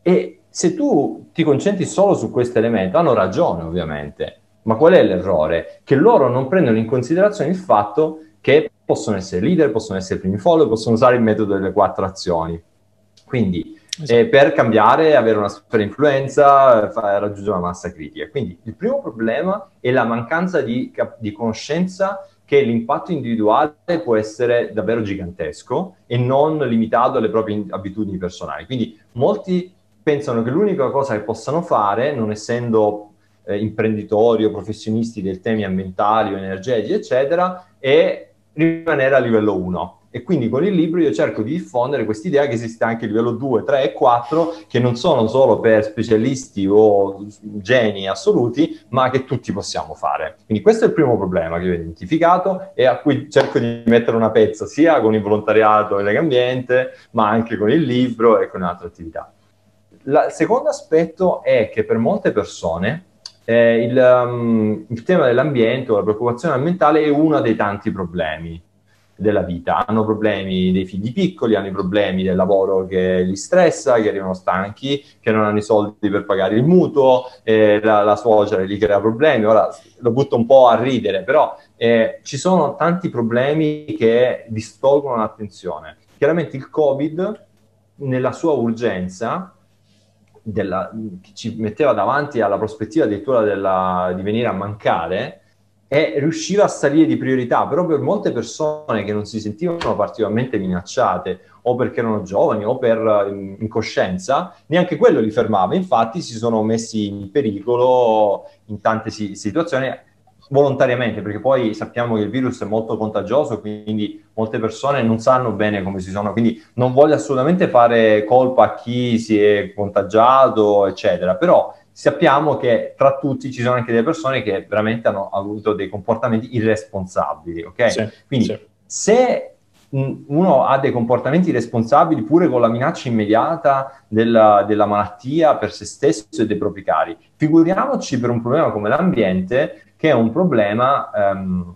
E se tu ti concentri solo su questo elemento, hanno ragione ovviamente, ma qual è l'errore? Che loro non prendono in considerazione il fatto che possono essere leader, possono essere primi follower, possono usare il metodo delle quattro azioni. Quindi esatto. eh, per cambiare, avere una super influenza, fa, raggiungere una massa critica. Quindi il primo problema è la mancanza di, di conoscenza che l'impatto individuale può essere davvero gigantesco e non limitato alle proprie abitudini personali. Quindi molti pensano che l'unica cosa che possano fare, non essendo eh, imprenditori o professionisti dei temi ambientali o energetici, eccetera, è rimanere a livello 1. E quindi con il libro io cerco di diffondere quest'idea che esiste anche a livello 2, 3 e 4, che non sono solo per specialisti o geni assoluti, ma che tutti possiamo fare. Quindi questo è il primo problema che ho identificato e a cui cerco di mettere una pezza sia con il volontariato e Legambiente, ma anche con il libro e con altre attività. La, il secondo aspetto è che per molte persone eh, il, um, il, tema dell'ambiente o la preoccupazione ambientale è uno dei tanti problemi della vita. Hanno problemi dei figli piccoli, hanno i problemi del lavoro che li stressa, che arrivano stanchi, che non hanno i soldi per pagare il mutuo, eh, la, la suocera gli crea problemi. Ora lo butto un po' a ridere, però eh, ci sono tanti problemi che distolgono l'attenzione. Chiaramente il Covid, nella sua urgenza, della, che ci metteva davanti alla prospettiva addirittura della, di venire a mancare e riusciva a salire di priorità, però per molte persone che non si sentivano particolarmente minacciate o perché erano giovani o per incoscienza, neanche quello li fermava. Infatti si sono messi in pericolo in tante si- situazioni volontariamente, perché poi sappiamo che il virus è molto contagioso, quindi molte persone non sanno bene come si sono, quindi non voglio assolutamente fare colpa a chi si è contagiato, eccetera, però sappiamo che tra tutti ci sono anche delle persone che veramente hanno avuto dei comportamenti irresponsabili, ok? Sì, quindi sì. se uno ha dei comportamenti responsabili pure con la minaccia immediata della, della, malattia per se stesso e dei propri cari. Figuriamoci per un problema come l'ambiente, che è un problema ehm,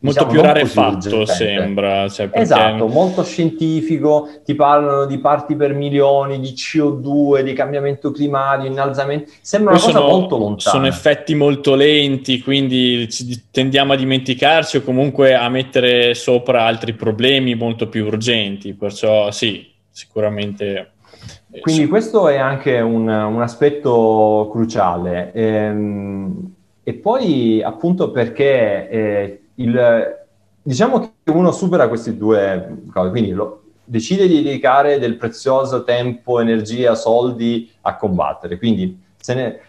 molto diciamo, più rarefatto sembra. Cioè perché... Esatto, molto scientifico, ti parlano di parti per milioni, di CO2, di cambiamento climatico, innalzamento, sembra una cosa molto lontana. Sono effetti molto lenti, quindi tendiamo a dimenticarci o comunque a mettere sopra altri problemi molto più urgenti, perciò sì, sicuramente... Eh, quindi sì. questo è anche un, un aspetto cruciale. Ehm, e poi appunto perché... Eh, il, diciamo che uno supera questi due cose, quindi lo, decide di dedicare del prezioso tempo, energia, soldi a combattere, quindi se ne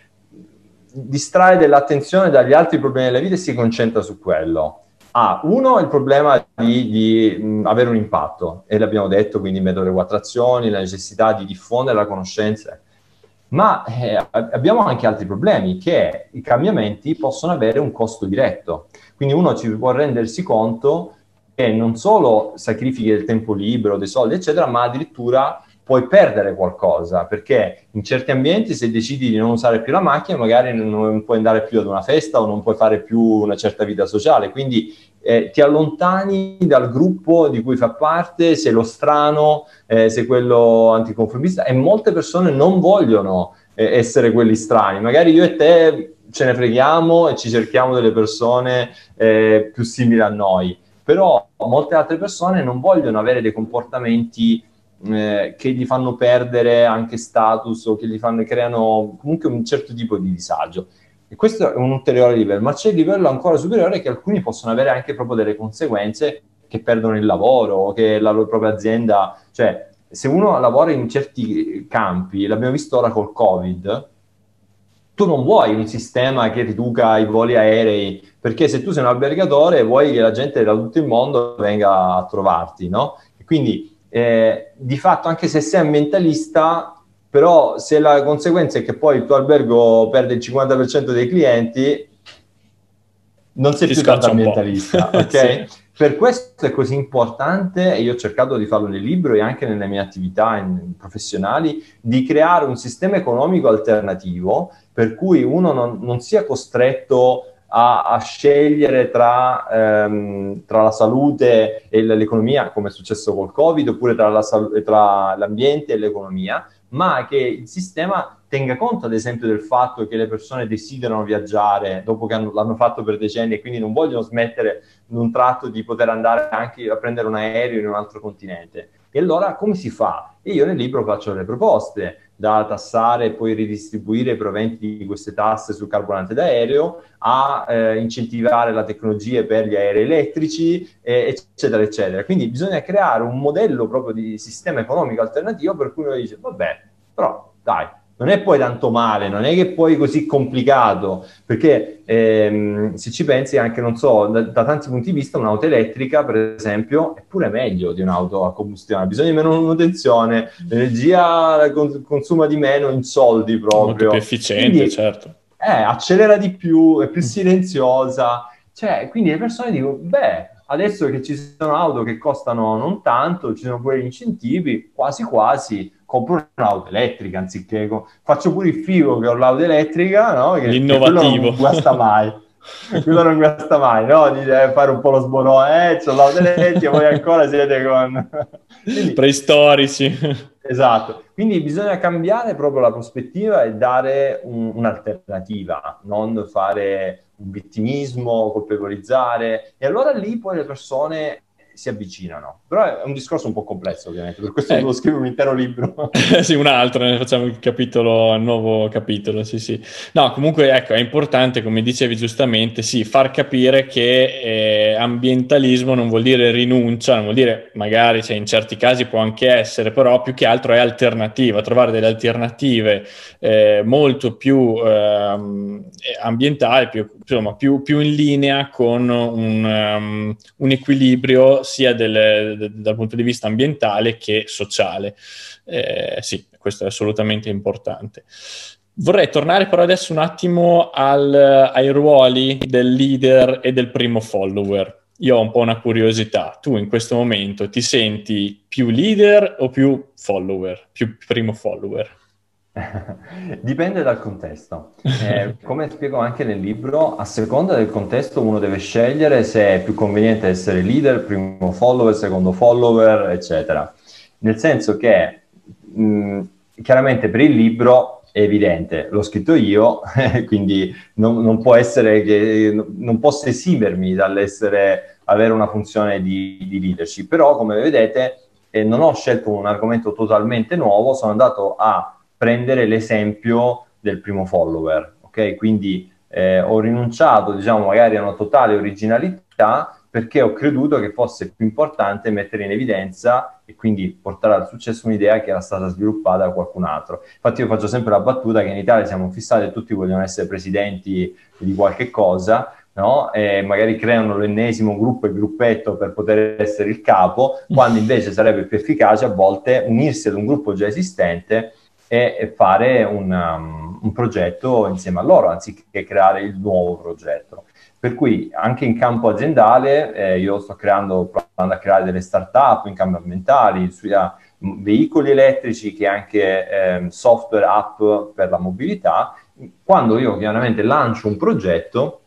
distrae dell'attenzione dagli altri problemi della vita e si concentra su quello. Ah, uno, il problema di, di mh, avere un impatto, e l'abbiamo detto, quindi metodo quattro azioni, la necessità di diffondere la conoscenza, ma eh, abbiamo anche altri problemi, che i cambiamenti possono avere un costo diretto. Quindi uno ci può rendersi conto che non solo sacrifichi del tempo libero, dei soldi, eccetera, ma addirittura puoi perdere qualcosa, perché in certi ambienti se decidi di non usare più la macchina, magari non puoi andare più ad una festa o non puoi fare più una certa vita sociale, quindi eh, ti allontani dal gruppo di cui fa parte, sei lo strano, eh, sei quello anticonformista e molte persone non vogliono eh, essere quelli strani, magari io e te ce ne freghiamo e ci cerchiamo delle persone eh, più simili a noi, però molte altre persone non vogliono avere dei comportamenti eh, che gli fanno perdere anche status o che gli fanno, creano comunque un certo tipo di disagio. E questo è un ulteriore livello, ma c'è il livello ancora superiore che alcuni possono avere anche proprio delle conseguenze che perdono il lavoro che la loro propria azienda, cioè se uno lavora in certi campi, l'abbiamo visto ora col Covid, tu non vuoi un sistema che riduca i voli aerei, perché se tu sei un albergatore vuoi che la gente da tutto il mondo venga a trovarti, no? Quindi eh, di fatto anche se sei ambientalista, però se la conseguenza è che poi il tuo albergo perde il 50% dei clienti, non sei Ti più tanto ambientalista, ok? sì. Per questo è così importante, e io ho cercato di farlo nel libro e anche nelle mie attività in, professionali, di creare un sistema economico alternativo per cui uno non, non sia costretto a, a scegliere tra, ehm, tra, la salute e l'economia, come è successo col Covid, oppure tra, la, tra l'ambiente e l'economia, ma che il sistema tenga conto, ad esempio, del fatto che le persone desiderano viaggiare dopo che hanno, l'hanno fatto per decenni e quindi non vogliono smettere in un tratto di poter andare anche a prendere un aereo in un altro continente. E allora come si fa? E io nel libro faccio le proposte da tassare e poi ridistribuire i proventi di queste tasse sul carburante d'aereo, a eh, incentivare la tecnologia per gli aerei elettrici, eh, eccetera, eccetera. Quindi bisogna creare un modello proprio di sistema economico alternativo per cui uno dice, vabbè, però dai, non è poi tanto male, non è che poi così complicato, perché ehm, se ci pensi anche, non so, da, da, tanti punti di vista un'auto elettrica, per esempio, è pure meglio di un'auto a combustione, bisogna di meno manutenzione, l'energia consuma di meno in soldi proprio. Molto più efficiente, quindi, certo. Eh, accelera di più, è più silenziosa, cioè, quindi le persone dicono, beh, adesso che ci sono auto che costano non tanto, ci sono pure gli incentivi, quasi quasi compro un'auto elettrica anziché faccio pure il figo che ho l'auto elettrica, no? Che, L'innovativo. Che non guasta mai. quello non guasta mai, no? Di eh, fare un po' lo sborone, eh, c'ho l'auto elettrica, voi ancora siete con... Quindi, Preistorici. Esatto, quindi bisogna cambiare proprio la prospettiva e dare un, un'alternativa, non fare un vittimismo, colpevolizzare, e allora lì poi le persone si avvicinano. Però è un discorso un po' complesso, ovviamente, per questo eh. devo scrivere un intero libro. sì, un altro, ne facciamo il capitolo, il nuovo capitolo, sì, sì. No, comunque, ecco, è importante, come dicevi giustamente, sì, far capire che eh, ambientalismo non vuol dire rinuncia, non vuol dire, magari, cioè, in certi casi può anche essere, però più che altro è alternativa, trovare delle alternative eh, molto più ehm, ambientali, più, insomma, più, più, in linea con un, um, un equilibrio sia del, de, dal punto di vista ambientale che sociale. Eh, sì, questo è assolutamente importante. Vorrei tornare però adesso un attimo al, ai ruoli del leader e del primo follower. io ho un po' una curiosità. Tu in questo momento ti senti più leader o più follower, più primo follower? Dipende dal contesto. Eh, come spiego anche nel libro, a seconda del contesto uno deve scegliere se è più conveniente essere leader, primo follower, secondo follower, eccetera. Nel senso che mh, chiaramente per il libro è evidente, l'ho scritto io, quindi non, non, può essere che non posso esimermi dall'essere avere una funzione di, di leadership, però come vedete eh, non ho scelto un argomento totalmente nuovo, sono andato a prendere l'esempio del primo follower, ok? Quindi eh, ho rinunciato, diciamo, magari a una totale originalità perché ho creduto che fosse più importante mettere in evidenza e quindi portare al successo un'idea che era stata sviluppata da qualcun altro. Infatti io faccio sempre la battuta che in Italia siamo fissati e tutti vogliono essere presidenti di qualche cosa, no? E magari creano l'ennesimo gruppo e gruppetto per poter essere il capo, quando invece sarebbe più efficace a volte unirsi ad un gruppo già esistente e fare un, um, un progetto insieme a loro, anziché creare il nuovo progetto. Per cui anche in campo aziendale eh, io sto creando, provando a creare delle start-up in campo ambientali, sia veicoli elettrici che anche eh, software app per la mobilità. Quando io chiaramente lancio un progetto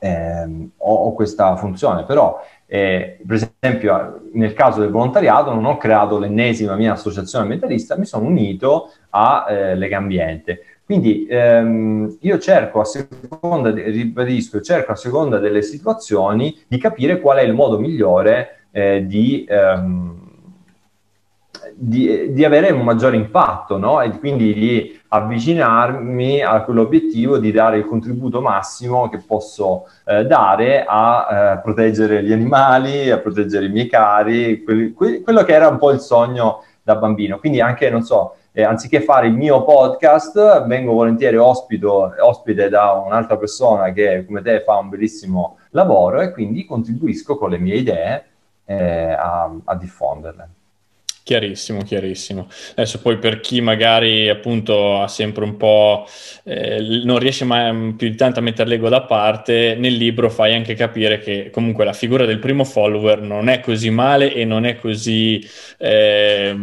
eh, ho, ho, questa funzione, però eh, per esempio nel caso del volontariato non ho creato l'ennesima mia associazione ambientalista, mi sono unito a eh, Lega Ambiente. Quindi ehm, io cerco a seconda, ribadisco, cerco a seconda delle situazioni di capire qual è il modo migliore eh, di, ehm, di, di, avere un maggiore impatto, no? E quindi di avvicinarmi a quell'obiettivo di dare il contributo massimo che posso eh, dare a eh, proteggere gli animali, a proteggere i miei cari, quelli, que- quello che era un po' il sogno da bambino. Quindi anche, non so, eh, anziché fare il mio podcast, vengo volentieri ospito, ospite da un'altra persona che come te fa un bellissimo lavoro e quindi contribuisco con le mie idee eh, a, a diffonderle. Chiarissimo, chiarissimo. Adesso poi per chi magari appunto ha sempre un po', eh, non riesce mai mm, più di tanto a mettere l'ego da parte, nel libro fai anche capire che comunque la figura del primo follower non è così male e non è così eh,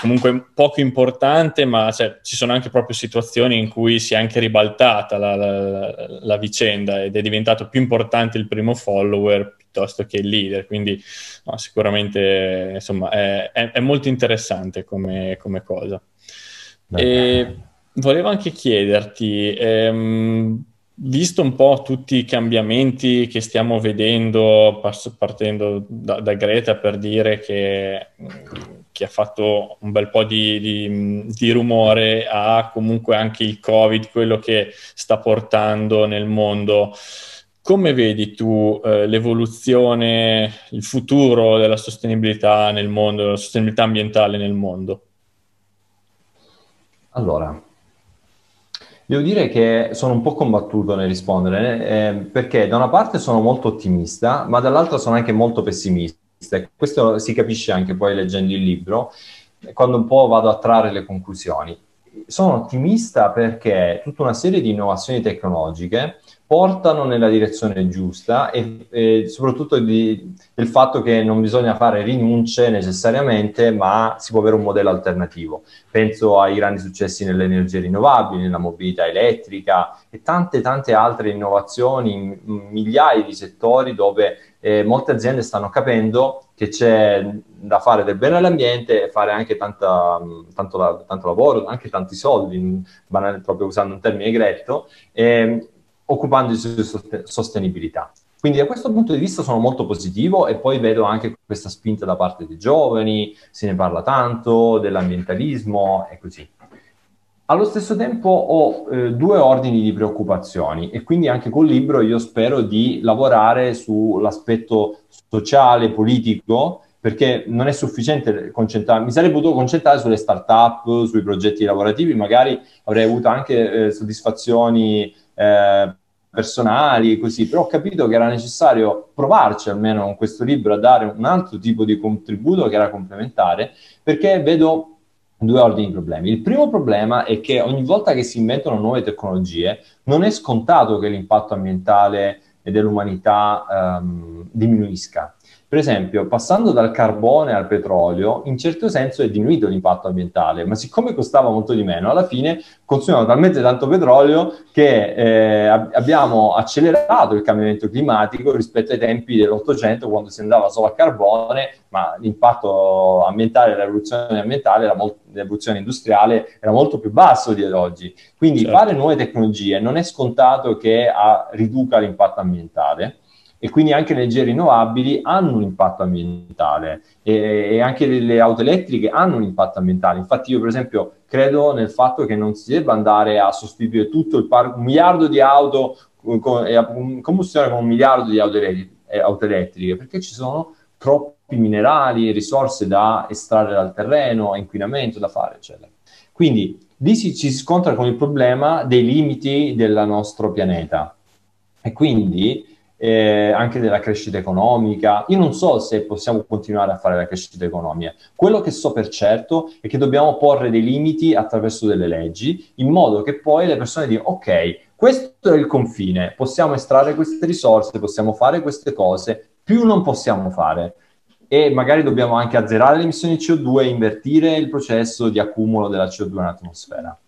comunque poco importante, ma cioè, ci sono anche proprio situazioni in cui si è anche ribaltata la, la, la vicenda ed è diventato più importante il primo follower piuttosto che il leader. Quindi no, sicuramente insomma, è, è, è, molto interessante come, come cosa. E volevo anche chiederti, ehm, visto un po' tutti i cambiamenti che stiamo vedendo, partendo da, da Greta per dire che, che, ha fatto un bel po' di, di, di, rumore, ha comunque anche il Covid, quello che sta portando nel mondo. Come vedi tu eh, l'evoluzione, il futuro della sostenibilità nel mondo, della sostenibilità ambientale nel mondo? Allora, devo dire che sono un po' combattuto nel rispondere, eh, perché da una parte sono molto ottimista, ma dall'altra sono anche molto pessimista. Questo si capisce anche poi leggendo il libro, quando un po' vado a trarre le conclusioni. Sono ottimista perché tutta una serie di innovazioni tecnologiche portano nella direzione giusta e, e soprattutto di, del fatto che non bisogna fare rinunce necessariamente, ma si può avere un modello alternativo. Penso ai grandi successi nelle energie rinnovabili, nella mobilità elettrica e tante tante altre innovazioni in migliaia di settori dove eh, molte aziende stanno capendo che c'è da fare del bene all'ambiente e fare anche tanta, tanto, tanto, lavoro, anche tanti soldi, banale, proprio usando un termine gretto, eh, occupandosi di sostenibilità. Quindi da questo punto di vista sono molto positivo e poi vedo anche questa spinta da parte dei giovani, se ne parla tanto, dell'ambientalismo e così. Allo stesso tempo ho eh, due ordini di preoccupazioni e quindi anche col libro io spero di lavorare sull'aspetto sociale, politico, perché non è sufficiente concentrarmi, mi sarei potuto concentrare sulle start-up, sui progetti lavorativi, magari avrei avuto anche eh, soddisfazioni eh, personali, così, però ho capito che era necessario provarci almeno con questo libro a dare un altro tipo di contributo che era complementare, perché vedo due ordini di problemi. Il primo problema è che ogni volta che si inventano nuove tecnologie non è scontato che l'impatto ambientale e dell'umanità ehm, diminuisca. Per esempio, passando dal carbone al petrolio, in certo senso è diminuito l'impatto ambientale, ma siccome costava molto di meno, alla fine consumiamo talmente tanto petrolio che eh, abbiamo accelerato il cambiamento climatico rispetto ai tempi dell'Ottocento, quando si andava solo a carbone, ma l'impatto ambientale, la rivoluzione ambientale, la l'evoluzione industriale era molto più basso di oggi. Quindi certo. fare nuove tecnologie non è scontato che a, riduca l'impatto ambientale e quindi anche le energie rinnovabili hanno un impatto ambientale e, e, anche le auto elettriche hanno un impatto ambientale. Infatti io per esempio credo nel fatto che non si debba andare a sostituire tutto il parco, un miliardo di auto con, con combustione con un miliardo di auto, eh, auto elettriche, perché ci sono troppi minerali e risorse da estrarre dal terreno, inquinamento da fare, eccetera. Quindi lì si, si scontra con il problema dei limiti del nostro pianeta. E quindi eh, anche della crescita economica. Io non so se possiamo continuare a fare la crescita economica. Quello che so per certo è che dobbiamo porre dei limiti attraverso delle leggi, in modo che poi le persone dicano, ok, questo è il confine, possiamo estrarre queste risorse, possiamo fare queste cose, più non possiamo fare. E magari dobbiamo anche azzerare le emissioni di CO2 e invertire il processo di accumulo della CO2 in atmosfera.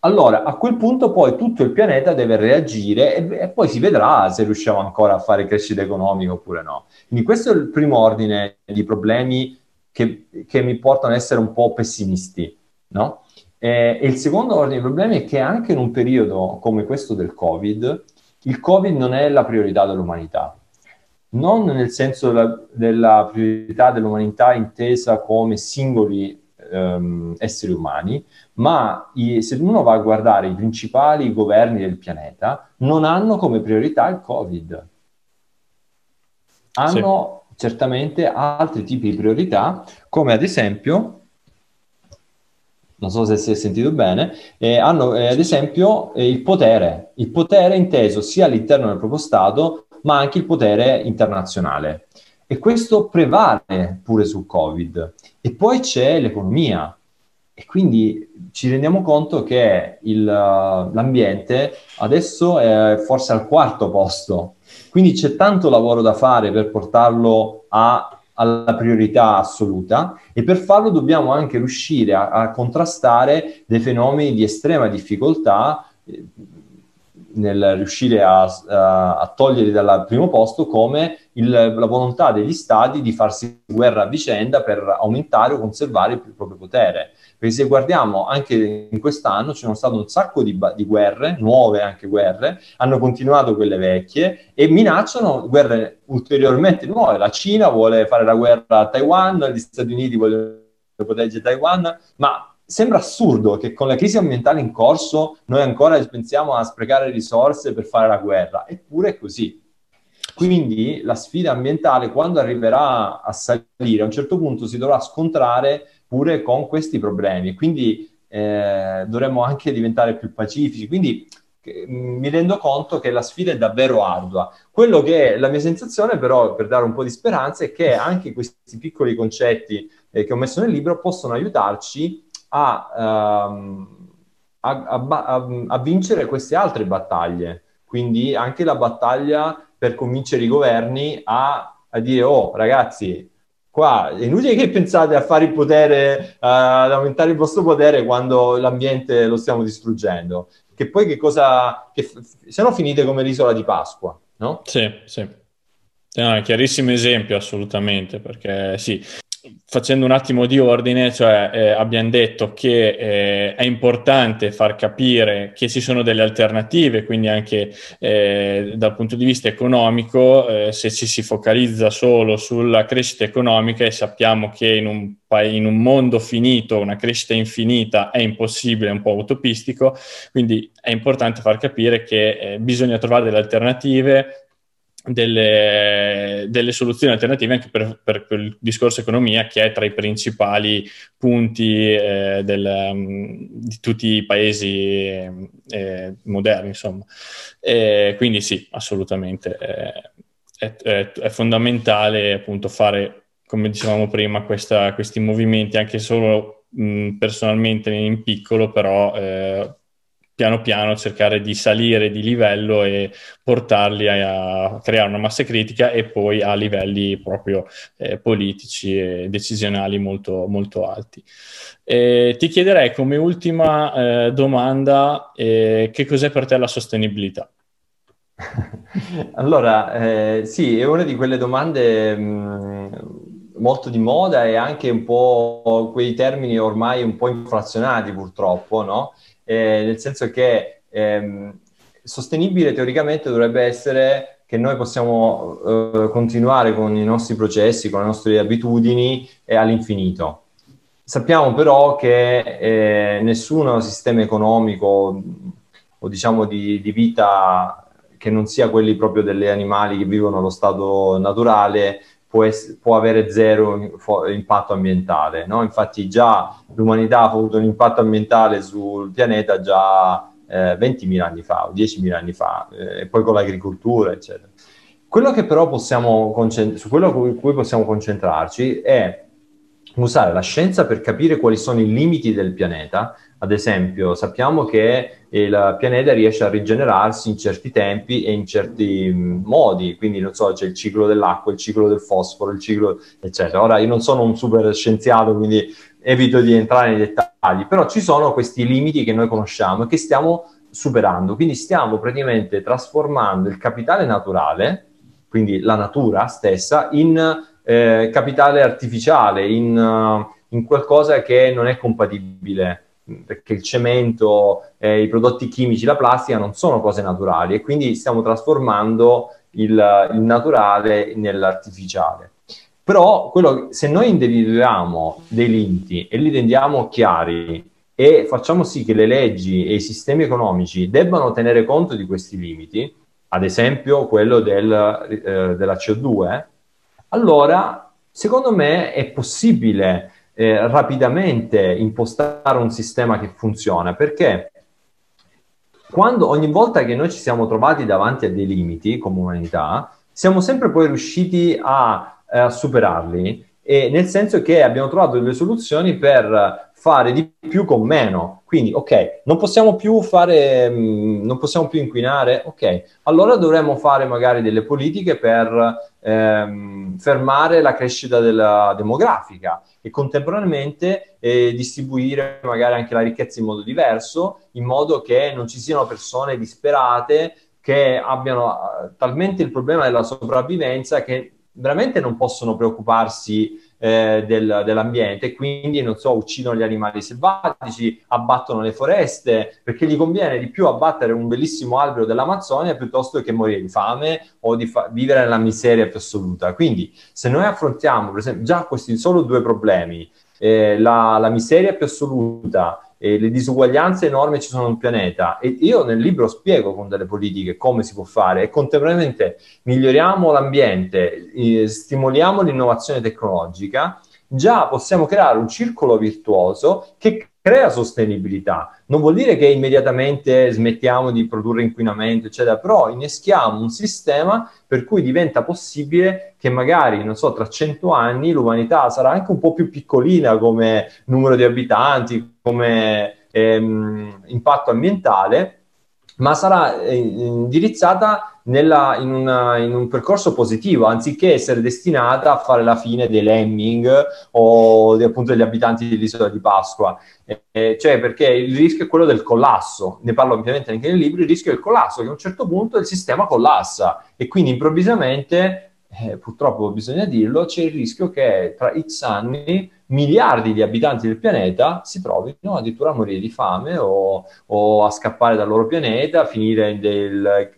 Allora, a quel punto poi tutto il pianeta deve reagire e, e, poi si vedrà se riusciamo ancora a fare crescita economica oppure no. Quindi questo è il primo ordine di problemi che, che mi portano ad essere un po' pessimisti, no? E, e il secondo ordine di problemi è che anche in un periodo come questo del Covid, il Covid non è la priorità dell'umanità. Non nel senso della, della priorità dell'umanità intesa come singoli ehm, esseri umani, ma i, se uno va a guardare i principali governi del pianeta, non hanno come priorità il Covid. Hanno sì. certamente altri tipi di priorità, come ad esempio, non so se si è sentito bene, eh, hanno eh, ad esempio eh, il potere, il potere inteso sia all'interno del proprio Stato, ma anche il potere internazionale. E questo prevale pure sul Covid. E poi c'è l'economia. E quindi ci rendiamo conto che il, l'ambiente adesso è forse al quarto posto. Quindi c'è tanto lavoro da fare per portarlo a, alla priorità assoluta e per farlo dobbiamo anche riuscire a, a contrastare dei fenomeni di estrema difficoltà nel riuscire a, a, a toglierli dal primo posto come il, la volontà degli stati di farsi guerra a vicenda per aumentare o conservare il proprio potere. Perché se guardiamo anche in quest'anno ci sono state un sacco di, di, guerre, nuove anche guerre, hanno continuato quelle vecchie e minacciano guerre ulteriormente nuove. La Cina vuole fare la guerra a Taiwan, gli Stati Uniti vogliono proteggere Taiwan, ma sembra assurdo che con la crisi ambientale in corso noi ancora pensiamo a sprecare risorse per fare la guerra, eppure è così. Quindi la sfida ambientale, quando arriverà a salire, a un certo punto si dovrà scontrare pure con questi problemi. Quindi eh, dovremmo anche diventare più pacifici. Quindi eh, mi rendo conto che la sfida è davvero ardua. Quello che è la mia sensazione, però, per dare un po' di speranza, è che anche questi piccoli concetti eh, che ho messo nel libro possono aiutarci a, um, a, a, a, vincere queste altre battaglie. Quindi anche la battaglia per convincere i governi a, dire, oh ragazzi, qua è inutile che pensate a fare il potere, uh, ad aumentare il vostro potere quando l'ambiente lo stiamo distruggendo. Che poi che cosa... Che, se no finite come l'isola di Pasqua, no? Sì, sì. È un chiarissimo esempio, assolutamente, perché sì, facendo un attimo di ordine, cioè eh, abbiamo detto che eh, è importante far capire che ci sono delle alternative, quindi anche eh, dal punto di vista economico, eh, se ci si focalizza solo sulla crescita economica e sappiamo che in un, in un mondo finito una crescita infinita è impossibile, è un po' utopistico, quindi è importante far capire che eh, bisogna trovare delle alternative delle, delle, soluzioni alternative anche per, per, il discorso economia che è tra i principali punti eh, del, um, di tutti i paesi eh, moderni, insomma. E quindi sì, assolutamente. È, è, è, fondamentale appunto fare, come dicevamo prima, questa, questi movimenti anche solo mh, personalmente in piccolo, però eh, piano piano cercare di salire di livello e portarli a, a creare una massa critica e poi a livelli proprio eh, politici e decisionali molto, molto alti. Eh, ti chiederei come ultima eh, domanda eh, che cos'è per te la sostenibilità? allora, eh, sì, è una di quelle domande mh, molto di moda e anche un po' quei termini ormai un po' inflazionati purtroppo, no? Eh, nel senso che ehm, sostenibile teoricamente dovrebbe essere che noi possiamo eh, continuare con i nostri processi, con le nostre abitudini eh, all'infinito. Sappiamo però che eh, nessun sistema economico o diciamo di, di, vita che non sia quelli proprio degli animali che vivono allo stato naturale può, es- può avere zero impatto ambientale. No? Infatti già l'umanità ha avuto un impatto ambientale sul pianeta già eh, 20.000 anni fa o 10.000 anni fa, eh, e poi con l'agricoltura, eccetera. Quello che però possiamo concent- su quello su cui possiamo concentrarci è usare la scienza per capire quali sono i limiti del pianeta ad esempio, sappiamo che il pianeta riesce a rigenerarsi in certi tempi e in certi mm, modi, quindi non so, c'è il ciclo dell'acqua, il ciclo del fosforo, il ciclo, eccetera. Ora, io non sono un super scienziato, quindi evito di entrare nei dettagli, però ci sono questi limiti che noi conosciamo e che stiamo superando. Quindi stiamo praticamente trasformando il capitale naturale, quindi la natura stessa, in eh, capitale artificiale, in, uh, in qualcosa che non è compatibile perché il cemento, eh, i prodotti chimici, la plastica non sono cose naturali e quindi stiamo trasformando il, il naturale nell'artificiale. Però quello, se noi individuiamo dei limiti e li rendiamo chiari e facciamo sì che le leggi e i sistemi economici debbano tenere conto di questi limiti, ad esempio quello del, eh, della CO2, allora secondo me è possibile eh, rapidamente impostare un sistema che funziona, perché quando ogni volta che noi ci siamo trovati davanti a dei limiti come umanità, siamo sempre poi riusciti a, eh, a superarli, e nel senso che abbiamo trovato delle soluzioni per fare di più con meno. Quindi, ok, non possiamo più fare, mm, non possiamo più inquinare, ok, allora dovremmo fare magari delle politiche per ehm, fermare la crescita della demografica e contemporaneamente eh, distribuire magari anche la ricchezza in modo diverso, in modo che non ci siano persone disperate che abbiano uh, talmente il problema della sopravvivenza che veramente non possono preoccuparsi eh, del, dell'ambiente quindi, non so, uccidono gli animali selvatici, abbattono le foreste, perché gli conviene di più abbattere un bellissimo albero dell'Amazzonia piuttosto che morire di fame o di fa- vivere nella miseria più assoluta. Quindi, se noi affrontiamo, per esempio, già questi solo due problemi, eh, la, la miseria più assoluta e le disuguaglianze enormi ci sono sul pianeta. E io nel libro spiego con delle politiche come si può fare e contemporaneamente miglioriamo l'ambiente, eh, stimoliamo l'innovazione tecnologica, già possiamo creare un circolo virtuoso che crea sostenibilità. Non vuol dire che immediatamente smettiamo di produrre inquinamento, eccetera, però inneschiamo un sistema per cui diventa possibile che magari, non so, tra cento anni l'umanità sarà anche un po' più piccolina come numero di abitanti, come ehm, impatto ambientale, ma sarà eh, indirizzata nella, in, una, in, un percorso positivo, anziché essere destinata a fare la fine dei lemming o appunto degli abitanti dell'isola di Pasqua. Eh, cioè perché il rischio è quello del collasso, ne parlo ovviamente anche nel libro, il rischio è il collasso, che a un certo punto il sistema collassa e quindi improvvisamente, eh, purtroppo bisogna dirlo, c'è il rischio che tra X anni miliardi di abitanti del pianeta si trovino addirittura a morire di fame o, o a scappare dal loro pianeta, a finire in delle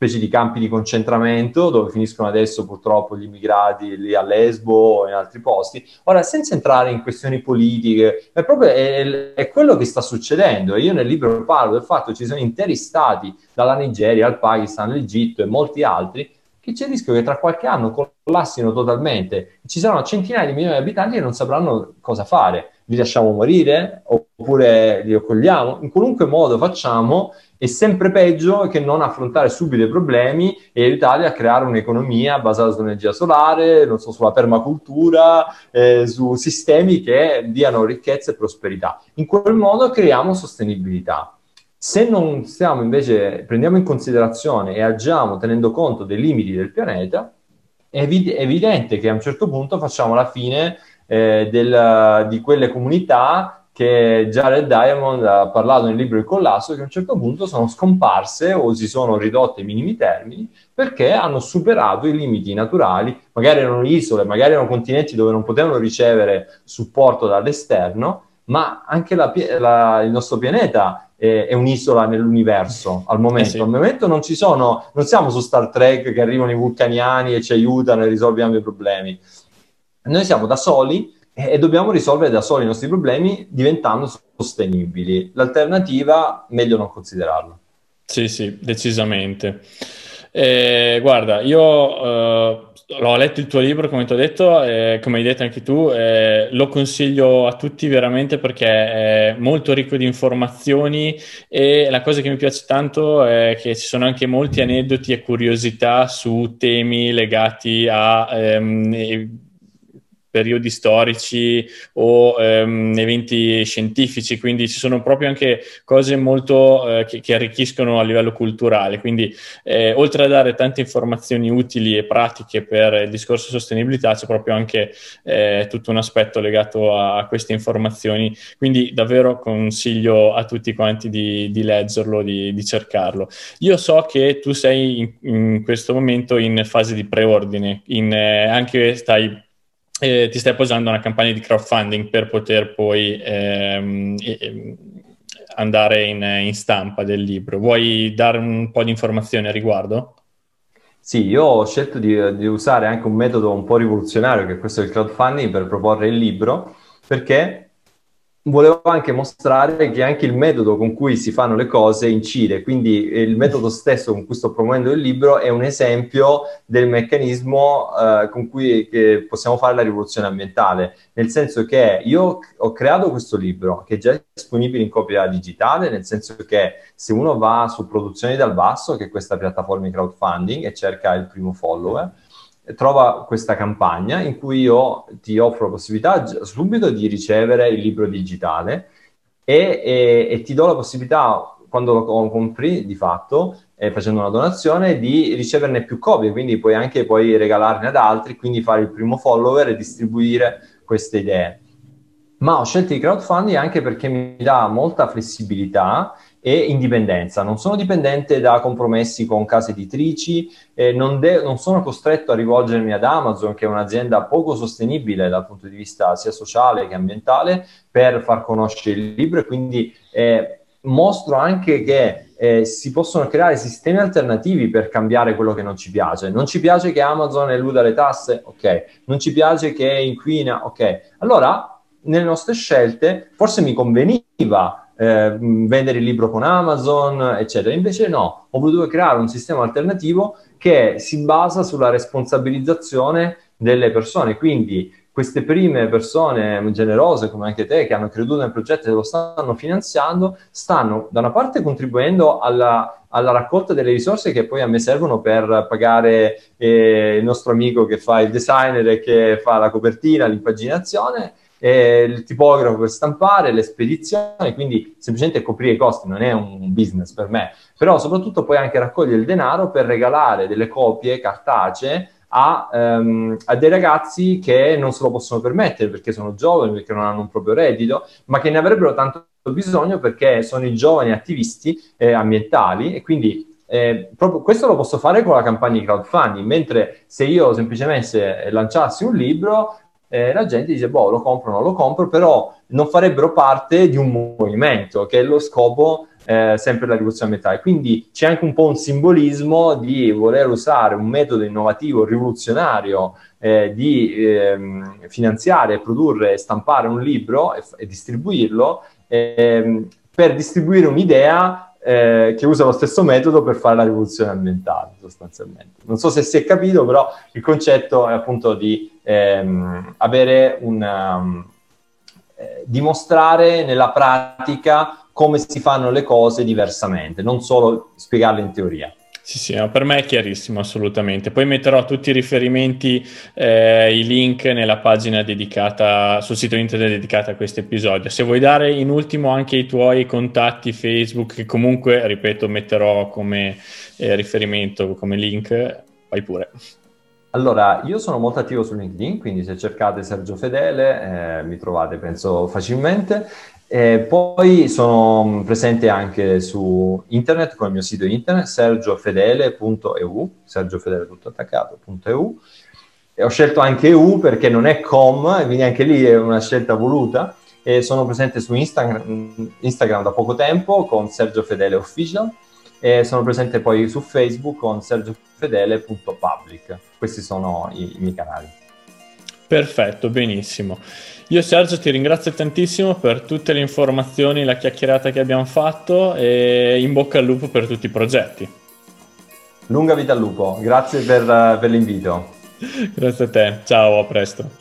specie di campi di concentramento dove finiscono adesso purtroppo gli immigrati lì a Lesbo o in altri posti. Ora, senza entrare in questioni politiche, è proprio è, è quello che sta succedendo. Io nel libro parlo del fatto che ci sono interi stati, dalla Nigeria al Pakistan, all'Egitto e molti altri, che c'è il rischio che tra qualche anno collassino totalmente. Ci saranno centinaia di milioni di abitanti che non sapranno cosa fare. Li lasciamo morire oppure li accogliamo? In qualunque modo facciamo è sempre peggio che non affrontare subito i problemi e aiutare a creare un'economia basata sull'energia solare, non so, sulla permacultura, eh, su sistemi che diano ricchezza e prosperità. In quel modo creiamo sostenibilità. Se non stiamo invece, prendiamo in considerazione e agiamo tenendo conto dei limiti del pianeta, è evid- evidente che a un certo punto facciamo la fine eh, del, di quelle comunità che Jared Diamond ha parlato nel libro Il collasso, che a un certo punto sono scomparse o si sono ridotte ai minimi termini perché hanno superato i limiti naturali, magari erano isole, magari erano continenti dove non potevano ricevere supporto dall'esterno, ma anche la, la, il nostro pianeta è, è un'isola nell'universo al momento. Eh sì. Al momento non ci sono, non siamo su Star Trek che arrivano i vulcaniani e ci aiutano e risolviamo i problemi. Noi siamo da soli e dobbiamo risolvere da soli i nostri problemi diventando sostenibili. L'alternativa, meglio non considerarla. Sì, sì, decisamente. Eh, guarda, io eh, l'ho letto il tuo libro, come ti ho detto, eh, come hai detto anche tu, eh, lo consiglio a tutti veramente perché è molto ricco di informazioni e la cosa che mi piace tanto è che ci sono anche molti aneddoti e curiosità su temi legati a... Ehm, periodi storici o ehm, eventi scientifici, quindi ci sono proprio anche cose molto eh, che, che, arricchiscono a livello culturale. Quindi, eh, oltre a dare tante informazioni utili e pratiche per il discorso sostenibilità, c'è proprio anche eh, tutto un aspetto legato a, a, queste informazioni. Quindi, davvero consiglio a tutti quanti di, di leggerlo, di, di, cercarlo. Io so che tu sei in, in questo momento in fase di preordine, in, eh, anche stai eh, ti stai posando una campagna di crowdfunding per poter poi ehm, eh, andare in, in, stampa del libro. Vuoi dare un po' di informazioni a riguardo? Sì, io ho scelto di, di usare anche un metodo un po' rivoluzionario, che è questo del crowdfunding, per proporre il libro, perché volevo anche mostrare che anche il metodo con cui si fanno le cose incide, quindi il metodo stesso con cui sto promuovendo il libro è un esempio del meccanismo eh, con cui possiamo fare la rivoluzione ambientale, nel senso che io ho creato questo libro che è già disponibile in copia digitale, nel senso che se uno va su Produzioni dal Basso, che è questa piattaforma di crowdfunding, e cerca il primo follower, trova questa campagna in cui io ti offro la possibilità subito di ricevere il libro digitale e, e, e ti do la possibilità, quando lo compri di fatto, eh, facendo una donazione, di riceverne più copie, quindi puoi anche poi regalarne ad altri, quindi fare il primo follower e distribuire queste idee. Ma ho scelto il crowdfunding anche perché mi dà molta flessibilità e indipendenza. Non sono dipendente da compromessi con case editrici, eh, non, de- non, sono costretto a rivolgermi ad Amazon, che è un'azienda poco sostenibile dal punto di vista sia sociale che ambientale, per far conoscere il libro e quindi eh, mostro anche che eh, si possono creare sistemi alternativi per cambiare quello che non ci piace. Non ci piace che Amazon eluda le tasse? Ok. Non ci piace che inquina? Ok. Allora, nelle nostre scelte, forse mi conveniva eh, vendere il libro con Amazon, eccetera. Invece no, ho voluto creare un sistema alternativo che si basa sulla responsabilizzazione delle persone. Quindi queste prime persone generose come anche te che hanno creduto nel progetto e lo stanno finanziando, stanno da una parte contribuendo alla, alla raccolta delle risorse che poi a me servono per pagare eh, il nostro amico che fa il designer e che fa la copertina, l'impaginazione eh, il tipografo per stampare, le spedizioni, quindi semplicemente coprire i costi, non è un business per me, però soprattutto poi anche raccogliere il denaro per regalare delle copie cartacee a, um, a, dei ragazzi che non se lo possono permettere perché sono giovani, perché non hanno un proprio reddito, ma che ne avrebbero tanto bisogno perché sono i giovani attivisti eh, ambientali e quindi eh, proprio questo lo posso fare con la campagna di crowdfunding, mentre se io semplicemente lanciassi un libro eh, la gente dice, boh, lo compro, non lo compro, però non farebbero parte di un movimento, che è lo scopo eh, sempre della rivoluzione ambientale. Quindi c'è anche un po' un simbolismo di voler usare un metodo innovativo, rivoluzionario, eh, di ehm, finanziare, produrre, stampare un libro e, e distribuirlo ehm, per distribuire un'idea eh, che usa lo stesso metodo per fare la rivoluzione ambientale, sostanzialmente. Non so se si è capito, però il concetto è appunto di ehm, avere una, um, eh, dimostrare nella pratica come si fanno le cose diversamente, non solo spiegarle in teoria. Sì, sì, no, per me è chiarissimo, assolutamente. Poi metterò tutti i riferimenti, eh, i link nella pagina dedicata, sul sito internet dedicata a questo episodio. Se vuoi dare in ultimo anche i tuoi contatti Facebook, che comunque, ripeto, metterò come eh, riferimento, come link, vai pure. Allora, io sono molto attivo su LinkedIn, quindi se cercate Sergio Fedele eh, mi trovate, penso, facilmente. E poi sono presente anche su internet con il mio sito internet sergiofedele.eu, sergiofedele.attaccato.eu. E ho scelto anche EU perché non è com, quindi anche lì è una scelta voluta. E sono presente su Instagram, Instagram da poco tempo con Sergio Fedele Official e sono presente poi su Facebook con sergiofedele.public. Questi sono i, i miei canali. Perfetto, benissimo. Io Sergio ti ringrazio tantissimo per tutte le informazioni, la chiacchierata che abbiamo fatto e in bocca al lupo per tutti i progetti. Lunga vita al lupo, grazie per, per l'invito. Grazie a te, ciao, a presto.